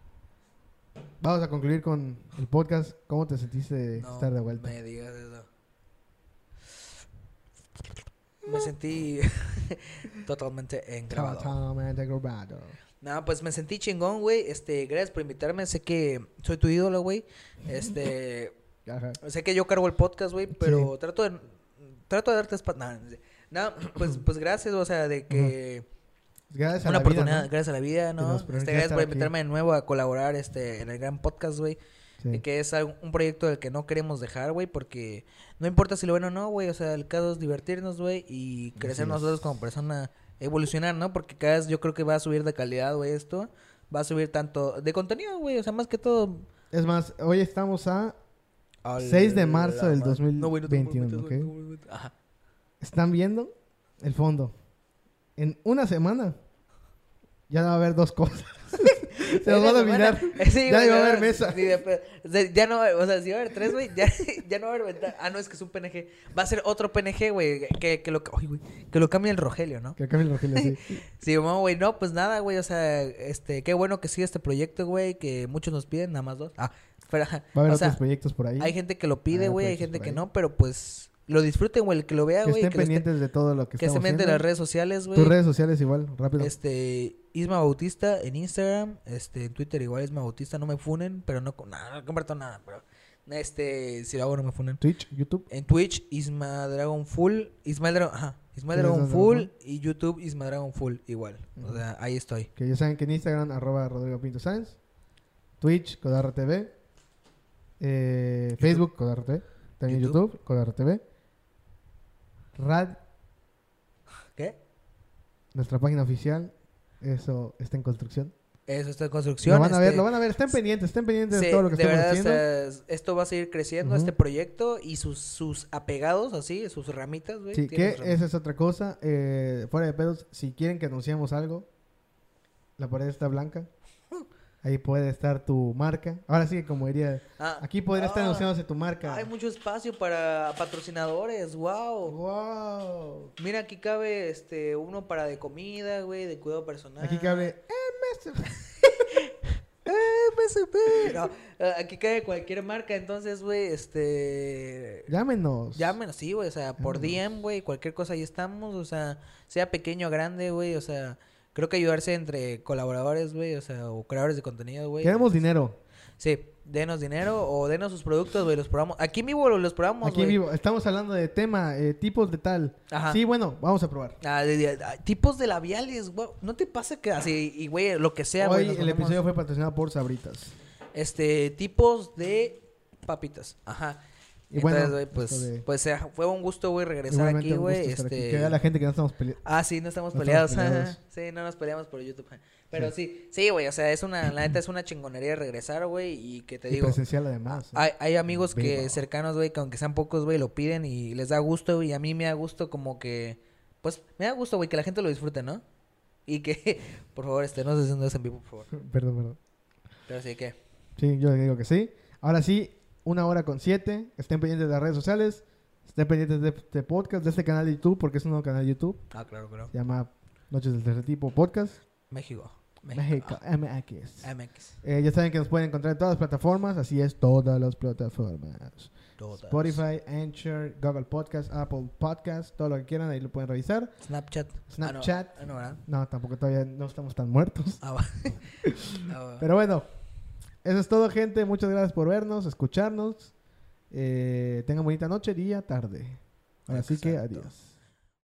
vamos a concluir con el podcast. ¿Cómo te sentiste de No estar de vuelta? me digas eso. Me sentí totalmente engrabado. Totalmente grabado. No, pues me sentí chingón, güey. Este, gracias por invitarme. Sé que soy tu ídolo, güey. Este, Ajá. sé que yo cargo el podcast, güey, pero trato de trato de darte espacio. No, pues pues gracias, o sea, de que Gracias a una la vida, oportunidad, ¿no? gracias a la vida, ¿no? Este, gracias por aquí. invitarme de nuevo a colaborar este en el gran podcast, güey. Sí. Que es algo- un proyecto del que no queremos dejar, güey, porque no importa si lo ven o no, güey, o sea, el caso es divertirnos, güey, y crecer nosotros como persona, evolucionar, ¿no? Porque cada vez yo creo que va a subir de calidad, güey, esto. Va a subir tanto de contenido, güey, o sea, más que todo... Es más, hoy estamos a... al- 6 de marzo del la ma- No, güey, no te 2021, comprometas, güey, ¿ok? no comprometas. Ajá. ¿Están viendo el fondo? En una semana ya va a haber dos cosas. Se nos va a dominar. Sí, ya no va a no, haber mesa. ni de ya no, o sea, si va a haber tres, güey, ya, ya no va a haber ventana. Ah, no, es que es un PNG. Va a ser otro PNG, güey, que, que lo, güey, que lo cambie el Rogelio, ¿no? Que cambie el Rogelio, sí. Sí, no, güey, no, pues nada, güey, o sea, este, qué bueno que siga este proyecto, güey, que muchos nos piden, nada más dos. Ah, pero, Va a haber o otros sea, proyectos por ahí. hay gente que lo pide, Ah, güey, hay gente que no, pero pues lo disfruten, güey, el que lo vea, que güey, estén que, lo esté- pendientes de todo lo que, que se meten las redes sociales, güey. Tus redes sociales igual, rápido. Este, Isma Bautista en Instagram, este, en Twitter igual Isma Bautista, no me funen, pero no, nada, no comparto nada, pero, este, si lo hago no me funen. Twitch, YouTube. En Twitch, Isma Dragon Full, Ismael Dragon, ajá, Ismael Dragon Full y YouTube Isma Dragon Full igual, o sea, ahí estoy. Que ya saben que en Instagram, arroba Rodrigo Pinto Sáenz. Twitch, Codarra TV. Eh, Facebook, Codarra TV. También YouTube. YouTube, Codarra TV. Rad, ¿Qué? nuestra página oficial. Eso está en construcción. Eso está en construcción. Lo van a ver, este, lo van a ver. Estén pendientes, estén pendientes de sí, todo lo que de estamos verdad, haciendo. o sea, es- esto va a seguir creciendo, este proyecto y sus, sus apegados, así, sus ramitas, güey. Sí, que ramitas. esa es otra cosa. Eh, fuera de pedos, si quieren que anunciemos algo, la pared está blanca. Ahí puede estar tu marca. Ahora sí, como diría, Ah, aquí podría estar ah, anunciándose tu marca. Hay mucho espacio para patrocinadores, wow. Wow. Mira, aquí cabe este uno para de comida, güey, de cuidado personal. Aquí cabe MS. MSP. No, eh, aquí cabe cualquier marca, entonces, güey, este Llámenos. Llámenos, sí, güey, o sea, por Llámenos. DM, güey, cualquier cosa ahí estamos, o sea, sea pequeño o grande, güey, o sea, creo que ayudarse entre colaboradores, güey, o sea, o creadores de contenido, güey. Queremos dinero. Sí, denos dinero o denos sus productos, güey, los probamos. Aquí vivo los probamos, Aquí güey. vivo. Estamos hablando de tema, eh, tipos de tal. Ajá. Sí, bueno, vamos a probar. Ah, de- de- ah, tipos de labiales, güey. ¿No te pasa que así, y güey, lo que sea, güey? Hoy nos el ponemos, episodio fue patrocinado por Sabritas. Este, tipos de papitas. Ajá. Y Entonces, bueno, güey, pues, de- pues fue un gusto, güey, regresar aquí, güey. aquí. Este... Que vea la gente que no estamos peleando. Ah, sí, no estamos No peleados. estamos peleados. Sí, no nos peleamos por YouTube. Pero sí, sí, güey, o sea, es una, la neta es una chingonería regresar, güey, y que te Y digo, presencial además. ¿eh? hay, hay amigos que cercanos, güey, que aunque sean pocos, güey, lo piden y les da gusto, güey, y a mí me da gusto como que, pues, me da gusto, güey, que la gente lo disfrute, ¿no? Y que, por favor, este, no se en vivo, por favor. Perdón, perdón. Pero sí que, Sí, yo digo que sí. Ahora sí, una hora con siete. Estén pendientes de las redes sociales. Estén pendientes de este podcast, de este canal de YouTube, porque es un nuevo canal de YouTube. ah, claro, claro. Se llama Noches del Tercer Tipo Podcast. México. México, MX. Ah, MX. Eh, ya saben que nos pueden encontrar en todas las plataformas. Así es, todas las plataformas. Todas. Spotify, Anchor, Google Podcast, Apple Podcast, todo lo que quieran, ahí lo pueden revisar. Snapchat. Snapchat. Ah, no, ah, no, tampoco todavía no estamos tan muertos. Va. Pero bueno, eso es todo, gente. Muchas gracias por vernos, escucharnos. Eh, tengan bonita noche, día, tarde. Así que adiós.